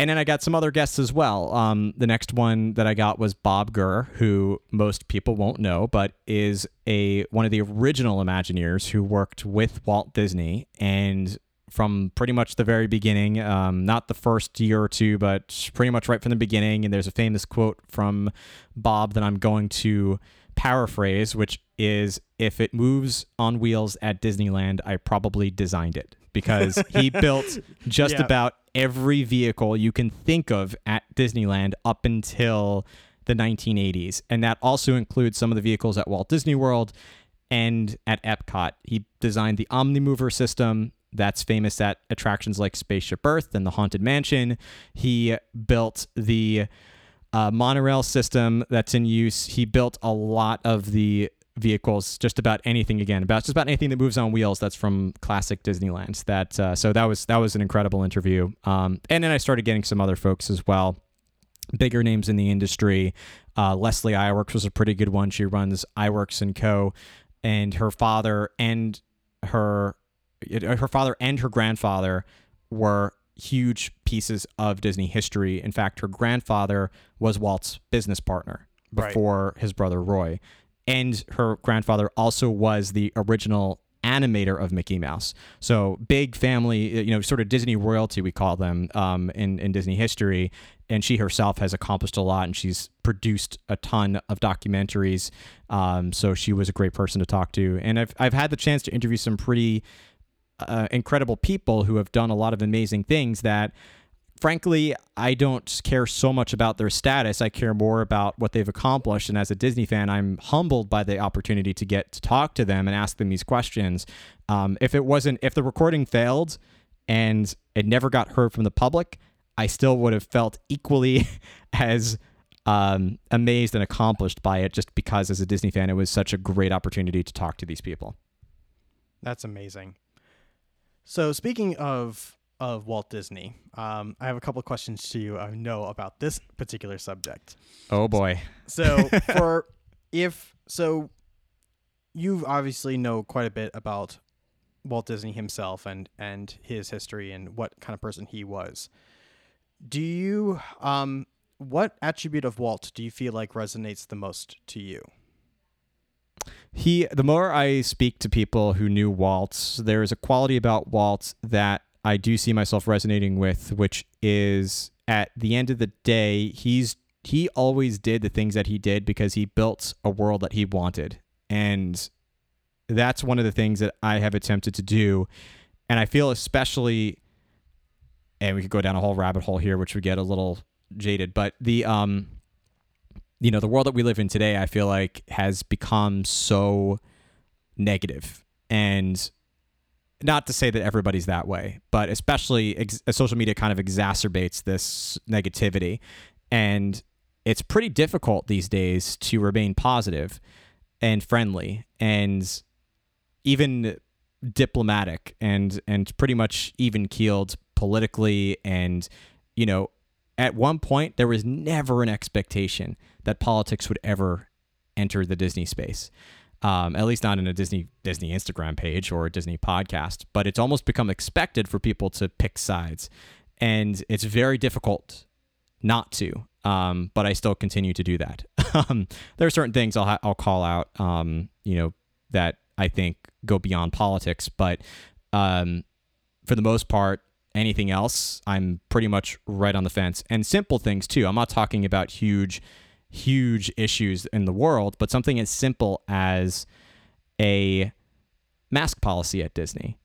Speaker 3: and then I got some other guests as well. Um, the next one that I got was Bob Gurr, who most people won't know, but is a one of the original Imagineers who worked with Walt Disney and from pretty much the very beginning, um, not the first year or two, but pretty much right from the beginning. And there's a famous quote from Bob that I'm going to paraphrase, which is if it moves on wheels at Disneyland, I probably designed it because he built just
Speaker 1: Yeah.
Speaker 3: about every vehicle you can think of at Disneyland up until the 1980s. And that also includes some of the vehicles at Walt Disney World and at Epcot. He designed the Omnimover system. That's famous at attractions like Spaceship Earth and the Haunted Mansion. He built the uh, monorail system that's in use. He built a lot of the vehicles, just about anything again, about just about anything that moves on wheels. That's from classic Disneyland. That uh, so that was that was an incredible interview. Um, and then I started getting some other folks as well, bigger names in the industry. Uh, Leslie Iwerks was a pretty good one. She runs Iwerks and Co. And her father and her her father and her grandfather were huge pieces of Disney history. In fact, her grandfather was Walt's business partner
Speaker 1: Right.
Speaker 3: before his brother Roy. And her grandfather also was the original animator of Mickey Mouse. So big family, you know, sort of Disney royalty, we call them um, in, in Disney history. And she herself has accomplished a lot and she's produced a ton of documentaries. Um, so she was a great person to talk to. And I've, I've had the chance to interview some pretty uh, incredible people who have done a lot of amazing things that frankly i don't care so much about their status. I care more about what they've accomplished. And as a disney fan i'm humbled by the opportunity to get to talk to them and ask them these questions. Um, if it wasn't if the recording failed and it never got heard from the public i still would have felt equally as um, amazed and accomplished by it just because as a disney fan it was such a great opportunity to talk to these people.
Speaker 1: That's amazing. So speaking of of Walt Disney, um, I have a couple of questions to you. I know about this particular subject.
Speaker 3: oh boy
Speaker 1: So for if so, you obviously know quite a bit about Walt Disney himself and and his history and what kind of person he was. Do you um what attribute of Walt do you feel like resonates the most to you?
Speaker 3: he the more I speak to people who knew Walt, there is a quality about Walt that I do see myself resonating with, which is at the end of the day, he's he always did the things that he did because he built a world that he wanted. And that's one of the things that I have attempted to do. And I feel especially and we could go down a whole rabbit hole here, which would get a little jaded, but the um you know, the world that we live in today, I feel like has become so negative. And not to say that everybody's that way, but especially ex- uh, social media kind of exacerbates this negativity. And it's pretty difficult these days to remain positive and friendly and even diplomatic and and pretty much even keeled politically and you know at one point there was never an expectation that politics would ever enter the Disney space. Um, at least not in a Disney Disney Instagram page or a Disney podcast, but it's almost become expected for people to pick sides, and it's very difficult not to. Um, but I still continue to do that. um, there are certain things I'll ha- I'll call out, um, you know, that I think go beyond politics, but um, for the most part, anything else, I'm pretty much right on the fence. And simple things too. I'm not talking about huge, huge issues in the world, but something as simple as a mask policy at Disney.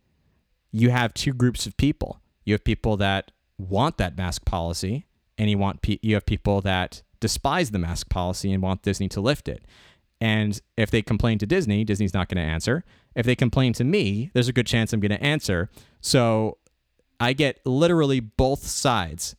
Speaker 3: You have two groups of people. You have people that want that mask policy, and you want pe- you have people that despise the mask policy and want Disney to lift it. And if they complain to Disney, Disney's not going to answer. If they complain to me, there's a good chance I'm going to answer. So I get literally both sides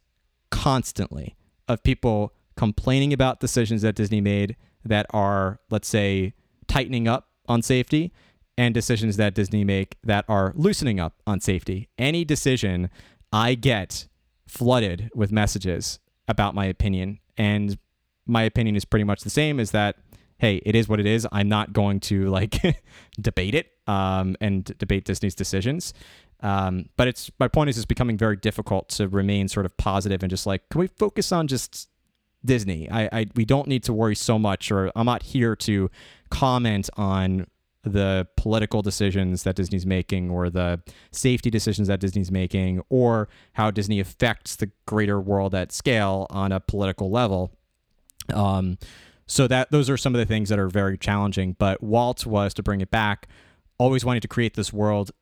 Speaker 3: constantly of people complaining about decisions that Disney made that are, let's say, tightening up on safety and decisions that Disney make that are loosening up on safety. Any decision I get flooded with messages about my opinion and my opinion is pretty much the same is that hey, it is what it is. I'm not going to like debate it um, and debate Disney's decisions. Um, but it's my point is it's becoming very difficult to remain sort of positive and just like can we focus on just Disney? I, I we don't need to worry so much, or I'm not here to comment on the political decisions that Disney's making or the safety decisions that Disney's making or how Disney affects the greater world at scale on a political level. Um, so that those are some of the things that are very challenging. But Walt was to bring it back, always wanting to create this world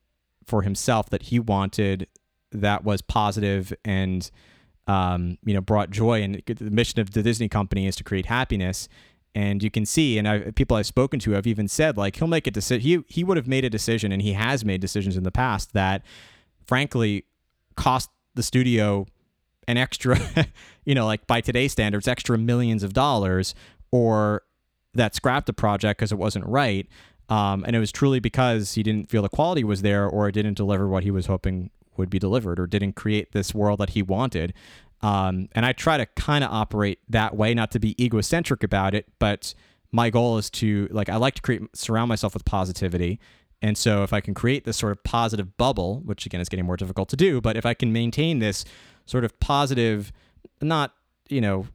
Speaker 3: for himself that he wanted that was positive and um, you know brought joy. And the mission of the Disney company is to create happiness. And you can see, and I, people I've spoken to have even said, like he'll make a decision. He he would have made a decision, and he has made decisions in the past that, frankly, cost the studio an extra, you know, like by today's standards, extra millions of dollars, or that scrapped the project because it wasn't right. Um, and it was truly because he didn't feel the quality was there, or it didn't deliver what he was hoping would be delivered, or didn't create this world that he wanted. Um, and I try to kind of operate that way, not to be egocentric about it, but my goal is to like I like to create surround myself with positivity. And so if I can create this sort of positive bubble, which again is getting more difficult to do, but if I can maintain this sort of positive, not, you know,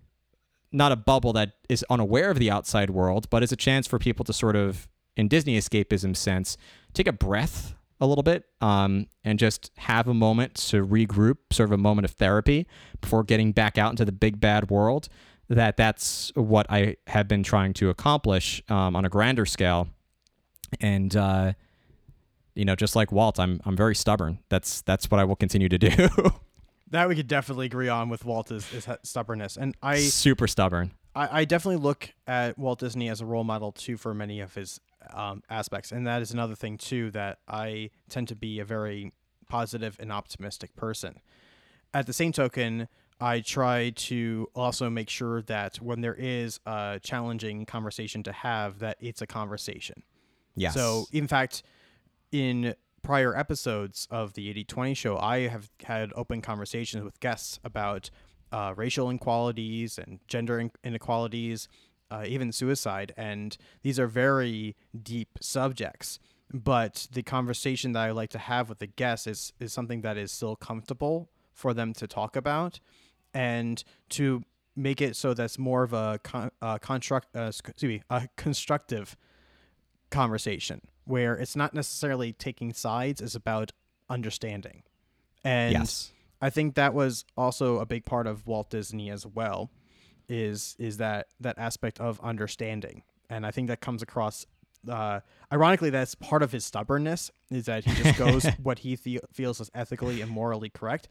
Speaker 3: not a bubble that is unaware of the outside world, but is a chance for people to sort of, in Disney escapism sense, take a breath a little bit um, and just have a moment to regroup, sort of a moment of therapy before getting back out into the big bad world. That that's what I have been trying to accomplish um, on a grander scale, and uh, you know, just like Walt, I'm I'm very stubborn. That's that's what I will continue to do.
Speaker 1: that we could definitely agree on with Walt is, is stubbornness, and I
Speaker 3: super stubborn.
Speaker 1: I, I definitely look at Walt Disney as a role model too for many of his um, aspects, and that is another thing too that I tend to be a very positive and optimistic person. At the same token, I try to also make sure that when there is a challenging conversation to have, that it's a conversation.
Speaker 3: Yes.
Speaker 1: So, in fact, in prior episodes of the 8020 show, I have had open conversations with guests about uh, racial inequalities and gender inequalities, uh, even suicide. And these are very deep subjects. But the conversation that I like to have with the guests is, is something that is still comfortable for them to talk about and to make it so that's more of a con- uh, construct, uh, excuse me, a constructive conversation where it's not necessarily taking sides, it's about understanding. And
Speaker 3: yes.
Speaker 1: I think that was also a big part of Walt Disney as well, is is that that aspect of understanding. And I think that comes across uh, ironically, that's part of his stubbornness is that he just goes what he th- feels is ethically and morally correct.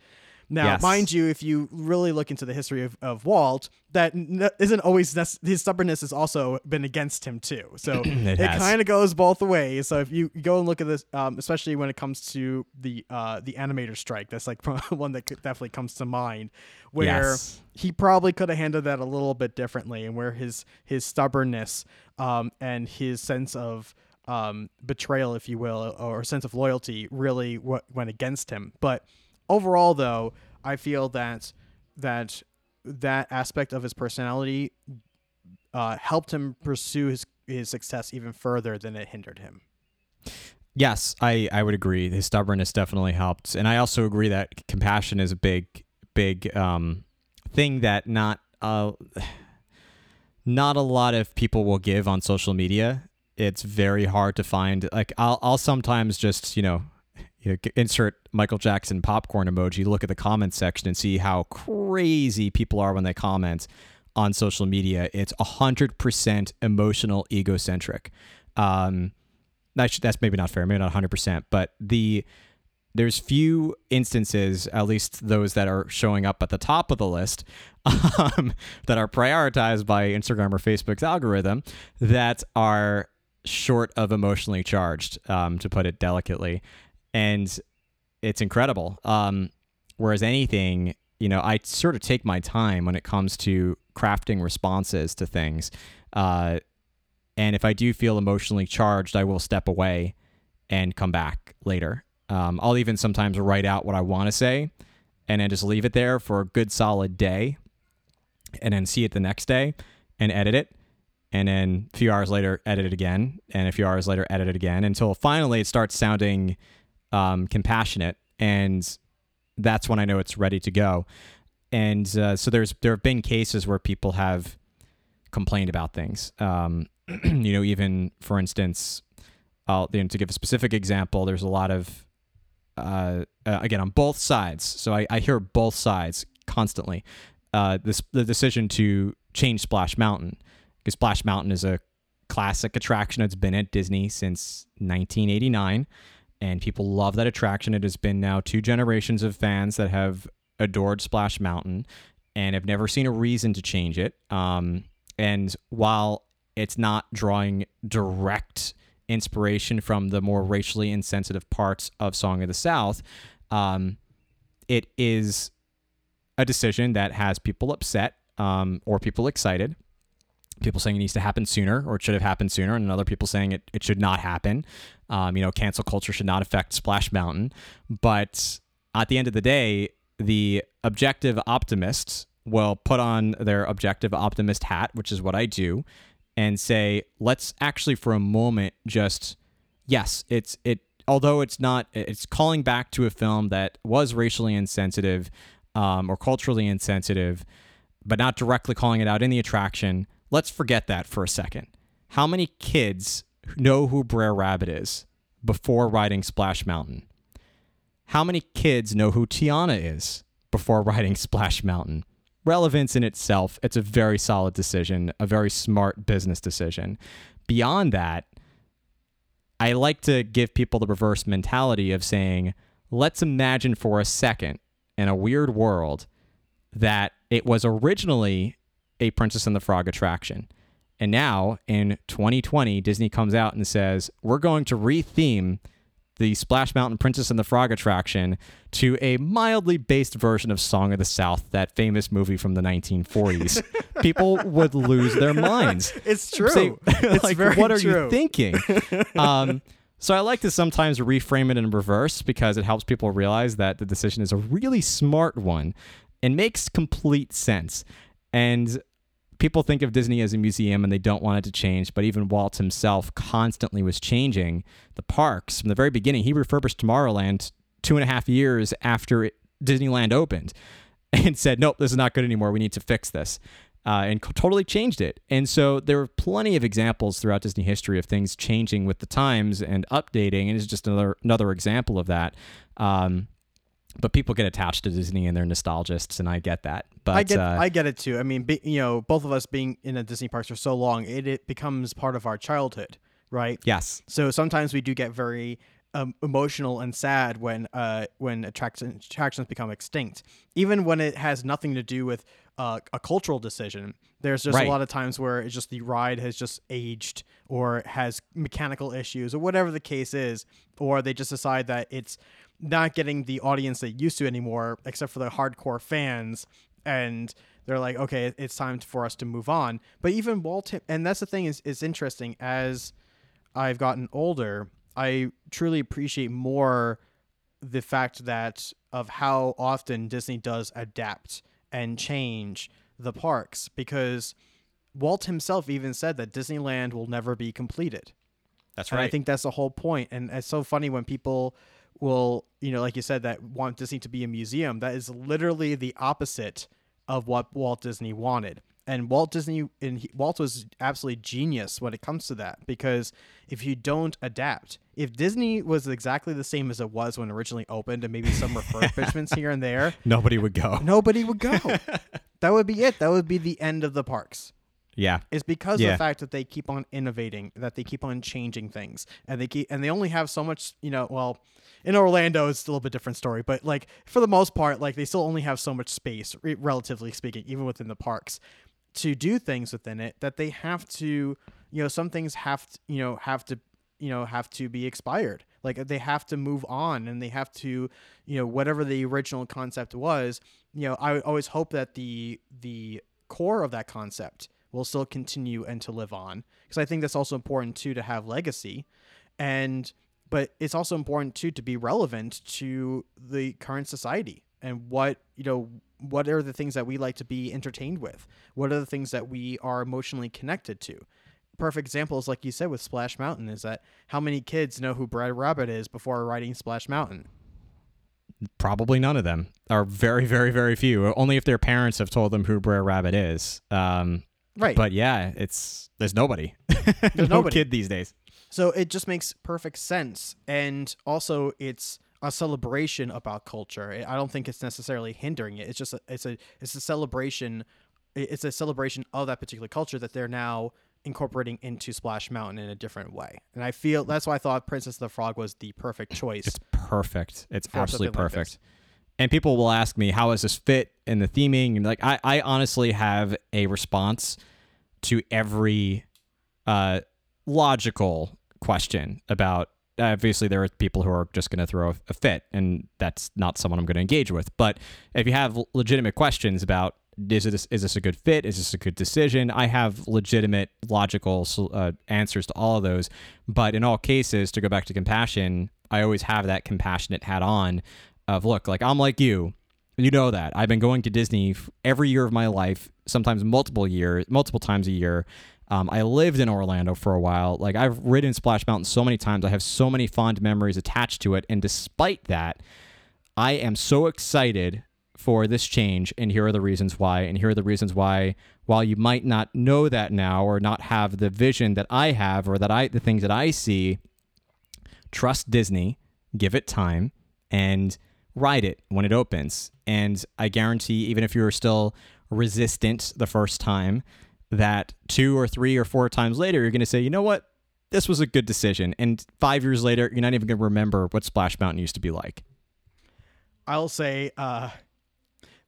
Speaker 1: Now, yes. mind you, if you really look into the history of, of Walt, that n- isn't always his stubbornness has also been against him too. So it, it kind of goes both ways. So if you go and look at this, um, especially when it comes to the uh, the animator strike, that's like one that definitely comes to mind, where yes. he probably could have handled that a little bit differently, and where his his stubbornness um, and his sense of um, betrayal, if you will, or sense of loyalty really w- went against him. But overall, though, I feel that that that aspect of his personality uh, helped him pursue his his success even further than it hindered him.
Speaker 3: Yes, I, I would agree. His stubbornness definitely helped, and I also agree that compassion is a big big um, thing that not uh, not a lot of people will give on social media. It's very hard to find. Like I'll I'll sometimes just you know you know, insert Michael Jackson popcorn emoji, look at the comments section and see how crazy people are when they comment on social media. It's 100% emotional egocentric. Um, that's, that's maybe not fair, maybe not 100%, but the there's few instances, at least those that are showing up at the top of the list, um, that are prioritized by Instagram or Facebook's algorithm, that are short of emotionally charged, um, to put it delicately and it's incredible. Um, whereas anything, you know, I sort of take my time when it comes to crafting responses to things. Uh, and if I do feel emotionally charged, I will step away and come back later. Um, I'll even sometimes write out what I want to say and then just leave it there for a good solid day and then see it the next day and edit it. And then a few hours later, edit it again. And a few hours later, edit it again until finally it starts sounding um, compassionate, and that's when I know it's ready to go. And uh, so there's there have been cases where people have complained about things. Um, you know, even for instance, I'll, you know, to give a specific example, there's a lot of, uh, uh, again, on both sides. So I, I hear both sides constantly. Uh, this the decision to change Splash Mountain because Splash Mountain is a classic attraction that's been at Disney since 1989, and people love that attraction. It has been now two generations of fans that have adored Splash Mountain and have never seen a reason to change it. Um, and while it's not drawing direct inspiration from the more racially insensitive parts of Song of the South, um, it is a decision that has people upset um, or people excited. People saying it needs to happen sooner or it should have happened sooner, and other people saying it, it should not happen. Um, you know, cancel culture should not affect Splash Mountain. But at the end of the day, the objective optimists will put on their objective optimist hat, which is what I do, and say, let's actually for a moment just yes, it's it although it's not it's calling back to a film that was racially insensitive um, or culturally insensitive, but not directly calling it out in the attraction. Let's forget that for a second. How many kids know who Brer Rabbit is before riding Splash Mountain? How many kids know who Tiana is before riding Splash Mountain? Relevance in itself, it's a very solid decision, a very smart business decision. Beyond that, I like to give people the reverse mentality of saying, let's imagine for a second in a weird world that it was originally a Princess and the Frog attraction. And now in 2020, Disney comes out and says, we're going to retheme the Splash Mountain Princess and the Frog attraction to a mildly based version of Song of the South, that famous movie from the 1940s. People would lose their minds.
Speaker 1: It's true.
Speaker 3: Say,
Speaker 1: it's
Speaker 3: like, what are
Speaker 1: true.
Speaker 3: you thinking? um, so I like to sometimes reframe it in reverse because it helps people realize that the decision is a really smart one and makes complete sense. And people think of Disney as a museum and they don't want it to change, but even Walt himself constantly was changing the parks from the very beginning. He refurbished Tomorrowland two and a half years after it, Disneyland opened and said, nope, this is not good anymore. We need to fix this. Uh, and totally changed it. And so there are plenty of examples throughout Disney history of things changing with the times and updating. And it's just another another example of that. Um, but people get attached to Disney and they're nostalgists, and I get that. But
Speaker 1: I get
Speaker 3: uh,
Speaker 1: I get it too. I mean, be, you know, both of us being in a Disney parks for so long, it, it becomes part of our childhood, right?
Speaker 3: yes,
Speaker 1: So sometimes we do get very um, emotional and sad when uh, when attractions attractions become extinct, even when it has nothing to do with uh, a cultural decision. There's just
Speaker 3: Right.
Speaker 1: a lot of times where it's just the ride has just aged or has mechanical issues or whatever the case is, or they just decide that it's not getting the audience they used to anymore, except for the hardcore fans, and they're like, okay, it's time for us to move on. But even Walt, and that's the thing is, is interesting as I've gotten older, I truly appreciate more the fact that of how often Disney does adapt and change the parks because Walt himself even said that Disneyland will never be completed.
Speaker 3: that's right.
Speaker 1: And I think that's the whole point. And it's so funny when people will, you know, like you said, that want Disney to be a museum. That is literally the opposite of what Walt Disney wanted. And Walt Disney and he, Walt was absolutely genius when it comes to that because if you don't adapt, if Disney was exactly the same as it was when originally opened and maybe some refurbishments here and there,
Speaker 3: nobody would go.
Speaker 1: nobody would go. that would be it. That would be the end of the parks
Speaker 3: Yeah,
Speaker 1: is because of the fact that they keep on innovating, that they keep on changing things, and they keep and they only have so much. You know, well, in Orlando it's a little bit different story, but like for the most part, like they still only have so much space, re- relatively speaking, even within the parks, to do things within it that they have to. You know, some things have to, you know have to you know have to be expired like they have to move on and they have to you know whatever the original concept was you know i always hope that the the core of that concept will still continue and to live on. Because i think that's also important too to have legacy. And but it's also important too to be relevant to the current society and what you know what are the things that we like to be entertained with? What are the things that we are emotionally connected to? Perfect example is like you said with splash mountain is that how many kids know who Brer Rabbit is before riding splash mountain?
Speaker 3: Probably none of them. Are very, very, very few. Only if their parents have told them who Brer Rabbit is. Um,
Speaker 1: right
Speaker 3: But yeah, it's there's nobody. There's no
Speaker 1: nobody.
Speaker 3: kid these days.
Speaker 1: So it just makes perfect sense. And also it's a celebration about culture. I don't think it's necessarily hindering it. It's just a, it's a it's a celebration it's a celebration of that particular culture that they're now incorporating into Splash Mountain in a different way. And I feel that's why I thought Princess of the Frog was the perfect choice.
Speaker 3: It's perfect. It's absolutely
Speaker 1: something like
Speaker 3: perfect. and people will ask me, how does this fit in the theming? And like, I, I honestly have a response to every uh, logical question about. Obviously, there are people who are just going to throw a fit, and that's not someone I'm going to engage with. But if you have legitimate questions about is it is this a good fit? Is this a good decision? I have legitimate, logical uh, answers to all of those. But in all cases, to go back to compassion, I always have that compassionate hat on of look, like I'm like you. You know that. I've been going to Disney every year of my life, sometimes multiple years, multiple times a year. Um, I lived in Orlando for a while. Like I've ridden Splash Mountain so many times. I have so many fond memories attached to it. And despite that, I am so excited for this change, and here are the reasons why. And here are the reasons why, while you might not know that now or not have the vision that I have or that I, the things that I see, trust Disney, give it time, and ride it when it opens. And I guarantee, even if you are still resistant the first time, that two or three or four times later, you're going to say, you know what? This was a good decision. And five years later, you're not even going to remember what Splash Mountain used to be like.
Speaker 1: I'll say uh,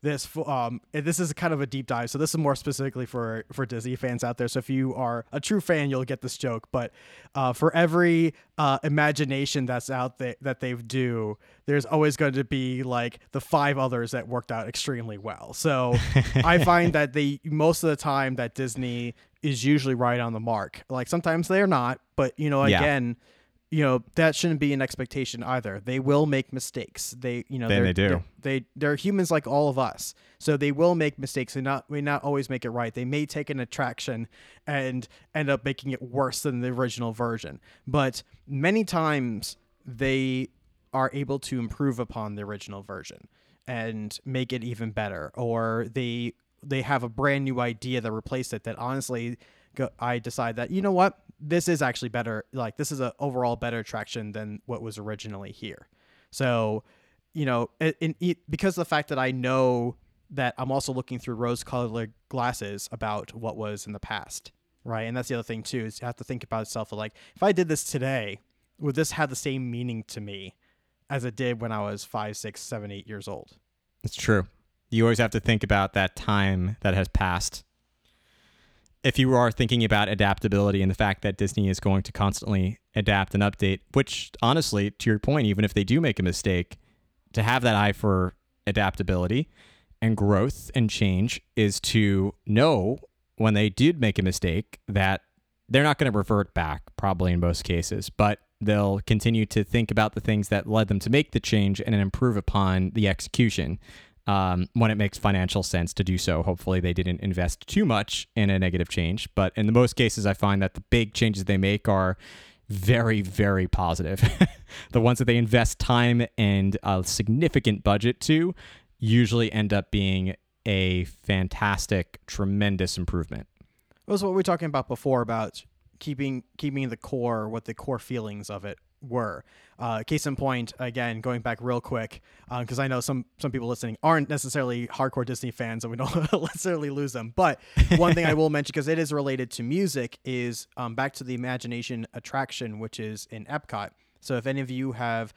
Speaker 1: this um this is kind of a deep dive so this is more specifically for for disney fans out there. So if you are a true fan you'll get this joke but uh, for every uh, imagination that's out there that they do there's always going to be like the five others that worked out extremely well. So i find that they most of the time that disney is usually right on the mark. Like sometimes they're not but you know
Speaker 3: Yeah.
Speaker 1: You know that shouldn't be an expectation either. They will make mistakes. They, you know,
Speaker 3: Then they do.
Speaker 1: They're, they they're humans like all of us, so they will make mistakes and not may not always make it right. They may take an attraction and end up making it worse than the original version, but many times they are able to improve upon the original version and make it even better, or they they have a brand new idea that replaced it that honestly go, I decide that you know what this is actually better like this is a overall better attraction than what was originally here so you know in, e- because of the fact that I know that I'm also looking through rose colored glasses about what was in the past right and that's the other thing too is you have to think about itself like if I did this today would this have the same meaning to me as it did when I was five six seven eight years old
Speaker 3: It's true. You always have to think about that time that has passed. If you are thinking about adaptability and the fact that Disney is going to constantly adapt and update, which honestly, to your point, even if they do make a mistake, to have that eye for adaptability and growth and change is to know when they did make a mistake that they're not going to revert back, probably in most cases, but they'll continue to think about the things that led them to make the change and improve upon the execution um, when it makes financial sense to do so. Hopefully, they didn't invest too much in a negative change, but in the most cases, I find that the big changes they make are very, very positive. the ones that they invest time and a significant budget to usually end up being a fantastic, tremendous improvement.
Speaker 1: That was what we were talking about before about keeping keeping the core, what the core feelings of it were. Uh, case in point, again, going back real quick, because I know some some people listening aren't necessarily hardcore Disney fans, and we don't necessarily lose them. But one thing I will mention, because it is related to music, is um, back to the Imagination attraction, which is in Epcot. So if any of you have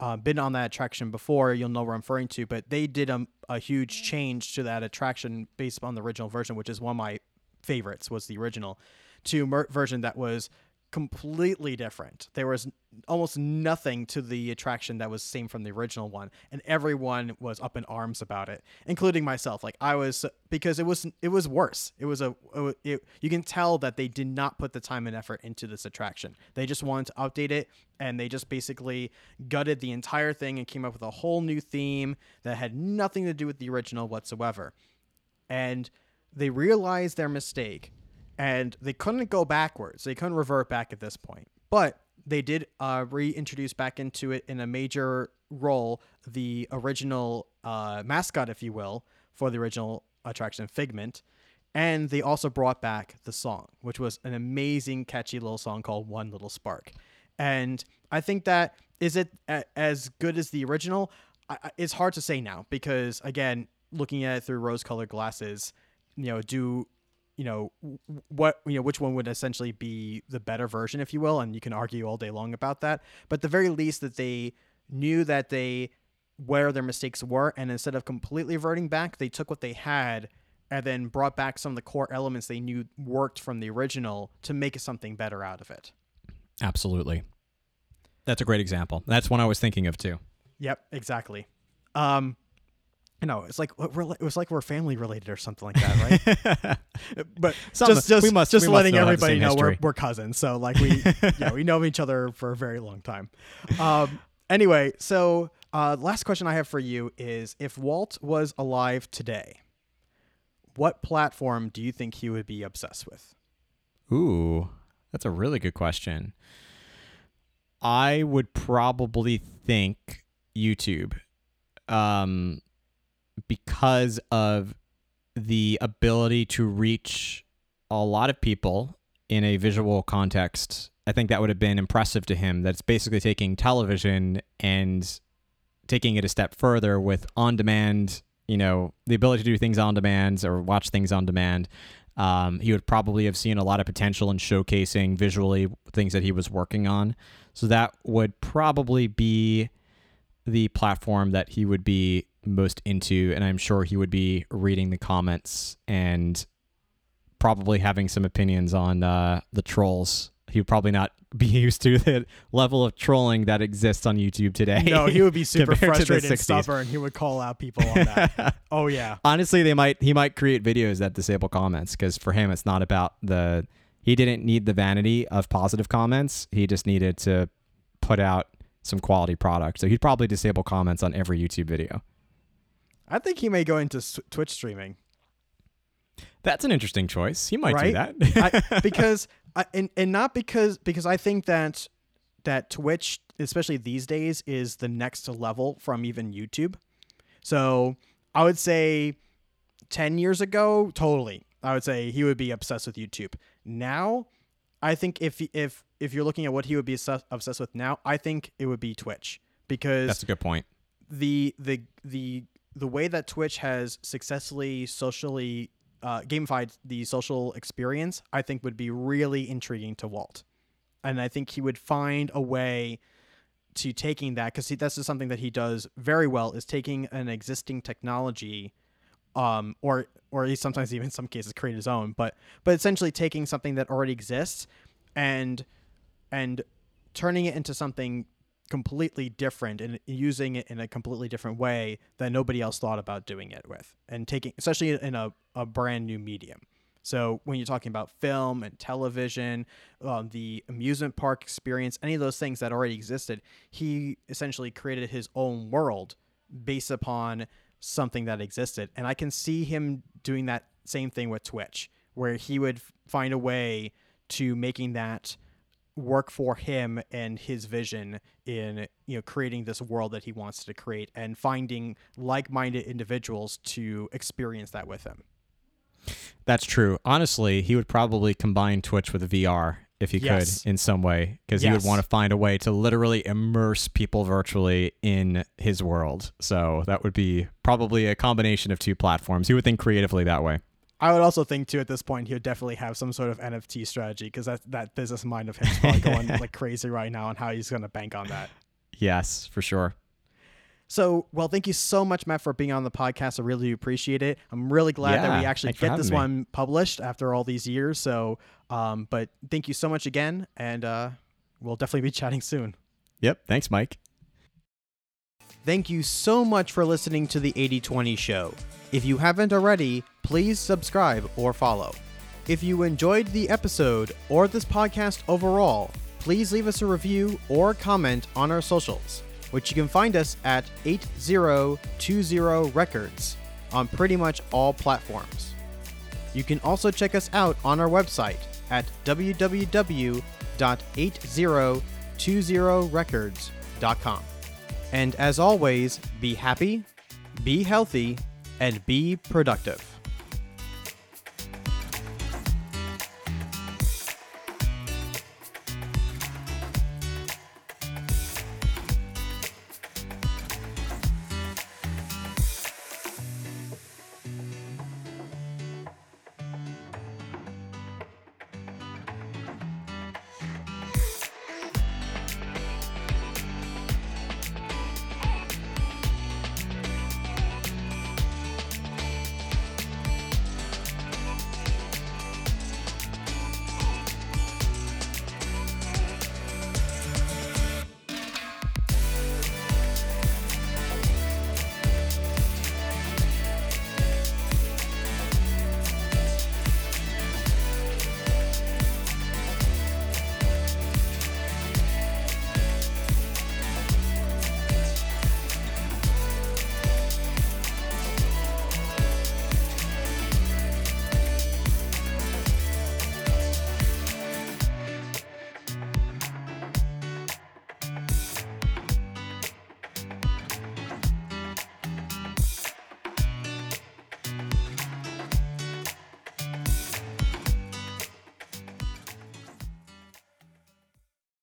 Speaker 1: uh, been on that attraction before, you'll know what I'm referring to. But they did a, a huge change to that attraction based on the original version, which is one of my favorites. Was the original to mer- version that was completely different. There was almost nothing to the attraction that was same from the original one, and everyone was up in arms about it, including myself. Like I was because it was it was worse. It was a it, you can tell that they did not put the time and effort into this attraction. They just wanted to update it, and they just basically gutted the entire thing and came up with a whole new theme that had nothing to do with the original whatsoever and they realized their mistake and they couldn't go backwards they couldn't revert back at this point but they did uh, reintroduce back into it in a major role the original uh, mascot if you will for the original attraction figment And they also brought back the song, which was an amazing, catchy little song called One Little Spark. And I think that is it a- as good as the original? I, it's hard to say now because, again, looking at it through rose colored glasses, you know, do you know what you know which one would essentially be the better version if you will and you can argue all day long about that but the very least that they knew that they where their mistakes were and instead of completely reverting back they took what they had and then brought back some of the core elements they knew worked from the original to make something better out of it
Speaker 3: Absolutely. That's a great example. That's one I was thinking of too.
Speaker 1: yep exactly um you know it's like we're, it was like we're family related or something like that right? But
Speaker 3: Something-
Speaker 1: just just,
Speaker 3: we must-
Speaker 1: just
Speaker 3: we must
Speaker 1: letting
Speaker 3: know
Speaker 1: everybody
Speaker 3: same
Speaker 1: know we're, we're cousins so like we yeah we know each other for a very long time. Um anyway so uh last question i have for you is if walt was alive today what platform do you think he would be obsessed with?
Speaker 3: Ooh, that's a really good question. I would probably think YouTube, um, because of the ability to reach a lot of people in a visual context. I think that would have been impressive to him. That's basically taking television and taking it a step further with on demand, you know, the ability to do things on demand or watch things on demand. Um, he would probably have seen a lot of potential in showcasing visually things that he was working on. So that would probably be the platform that he would be most into. And I'm sure he would be reading the comments and probably having some opinions on uh, the trolls. He would probably not be used to the level of trolling that exists on YouTube today.
Speaker 1: no he would be super
Speaker 3: compared to the
Speaker 1: frustrated and stubborn he would call out people on that oh yeah
Speaker 3: Honestly, they might he might create videos that disable comments because for him it's not about the he didn't need the vanity of positive comments. He just needed to put out some quality product. So he'd probably disable comments on every YouTube video.
Speaker 1: I think he may go into twitch streaming
Speaker 3: That's an interesting choice. He might
Speaker 1: Right?
Speaker 3: do that.
Speaker 1: I, because I, and and not because because I think that that Twitch, especially these days, is the next level from even YouTube. So I would say ten years ago, totally, I would say he would be obsessed with YouTube. Now, I think if if if you're looking at what he would be obsessed obsessed with now, I think it would be Twitch because
Speaker 3: That's a good point.
Speaker 1: the the the the way that Twitch has successfully socially uh, gamified the social experience, I think would be really intriguing to Walt, and I think he would find a way to taking that because that's just something that he does very well is taking an existing technology um, or or he sometimes even in some cases create his own, but but essentially taking something that already exists and and turning it into something completely different and using it in a completely different way that nobody else thought about doing it with and taking especially in a, a brand new medium. So when you're talking about film and television um, the amusement park experience any of those things that already existed he essentially created his own world based upon something that existed. And i can see him doing that same thing with twitch where he would find a way to making that work for him and his vision in you know creating this world that he wants to create and finding like-minded individuals to experience that with him
Speaker 3: That's true. Honestly, he would probably combine Twitch with VR if he
Speaker 1: Yes.
Speaker 3: could in some way because he would want to find a way to literally immerse people virtually in his world. So that would be probably a combination of two platforms. He would think creatively that way.
Speaker 1: I would also think too at this point he would definitely have some sort of NFT strategy because that that business mind of him is probably going like crazy right now on how he's going to bank on that.
Speaker 3: Yes, for sure.
Speaker 1: So, well, thank you so much, Matt, for being on the podcast. I really appreciate it. I'm really glad that we actually get this
Speaker 3: me.
Speaker 1: one published after all these years. So, um, but thank you so much again, and uh, we'll definitely be chatting soon.
Speaker 3: Yep. Thanks, Mike.
Speaker 1: Thank you so much for listening to the 8020 show. If you haven't already, please subscribe or follow. If you enjoyed the episode or this podcast overall, please leave us a review or comment on our socials, which you can find us at 8020 Records on pretty much all platforms. You can also check us out on our website at www.8020records.com. And as always, be happy, be healthy, and be productive.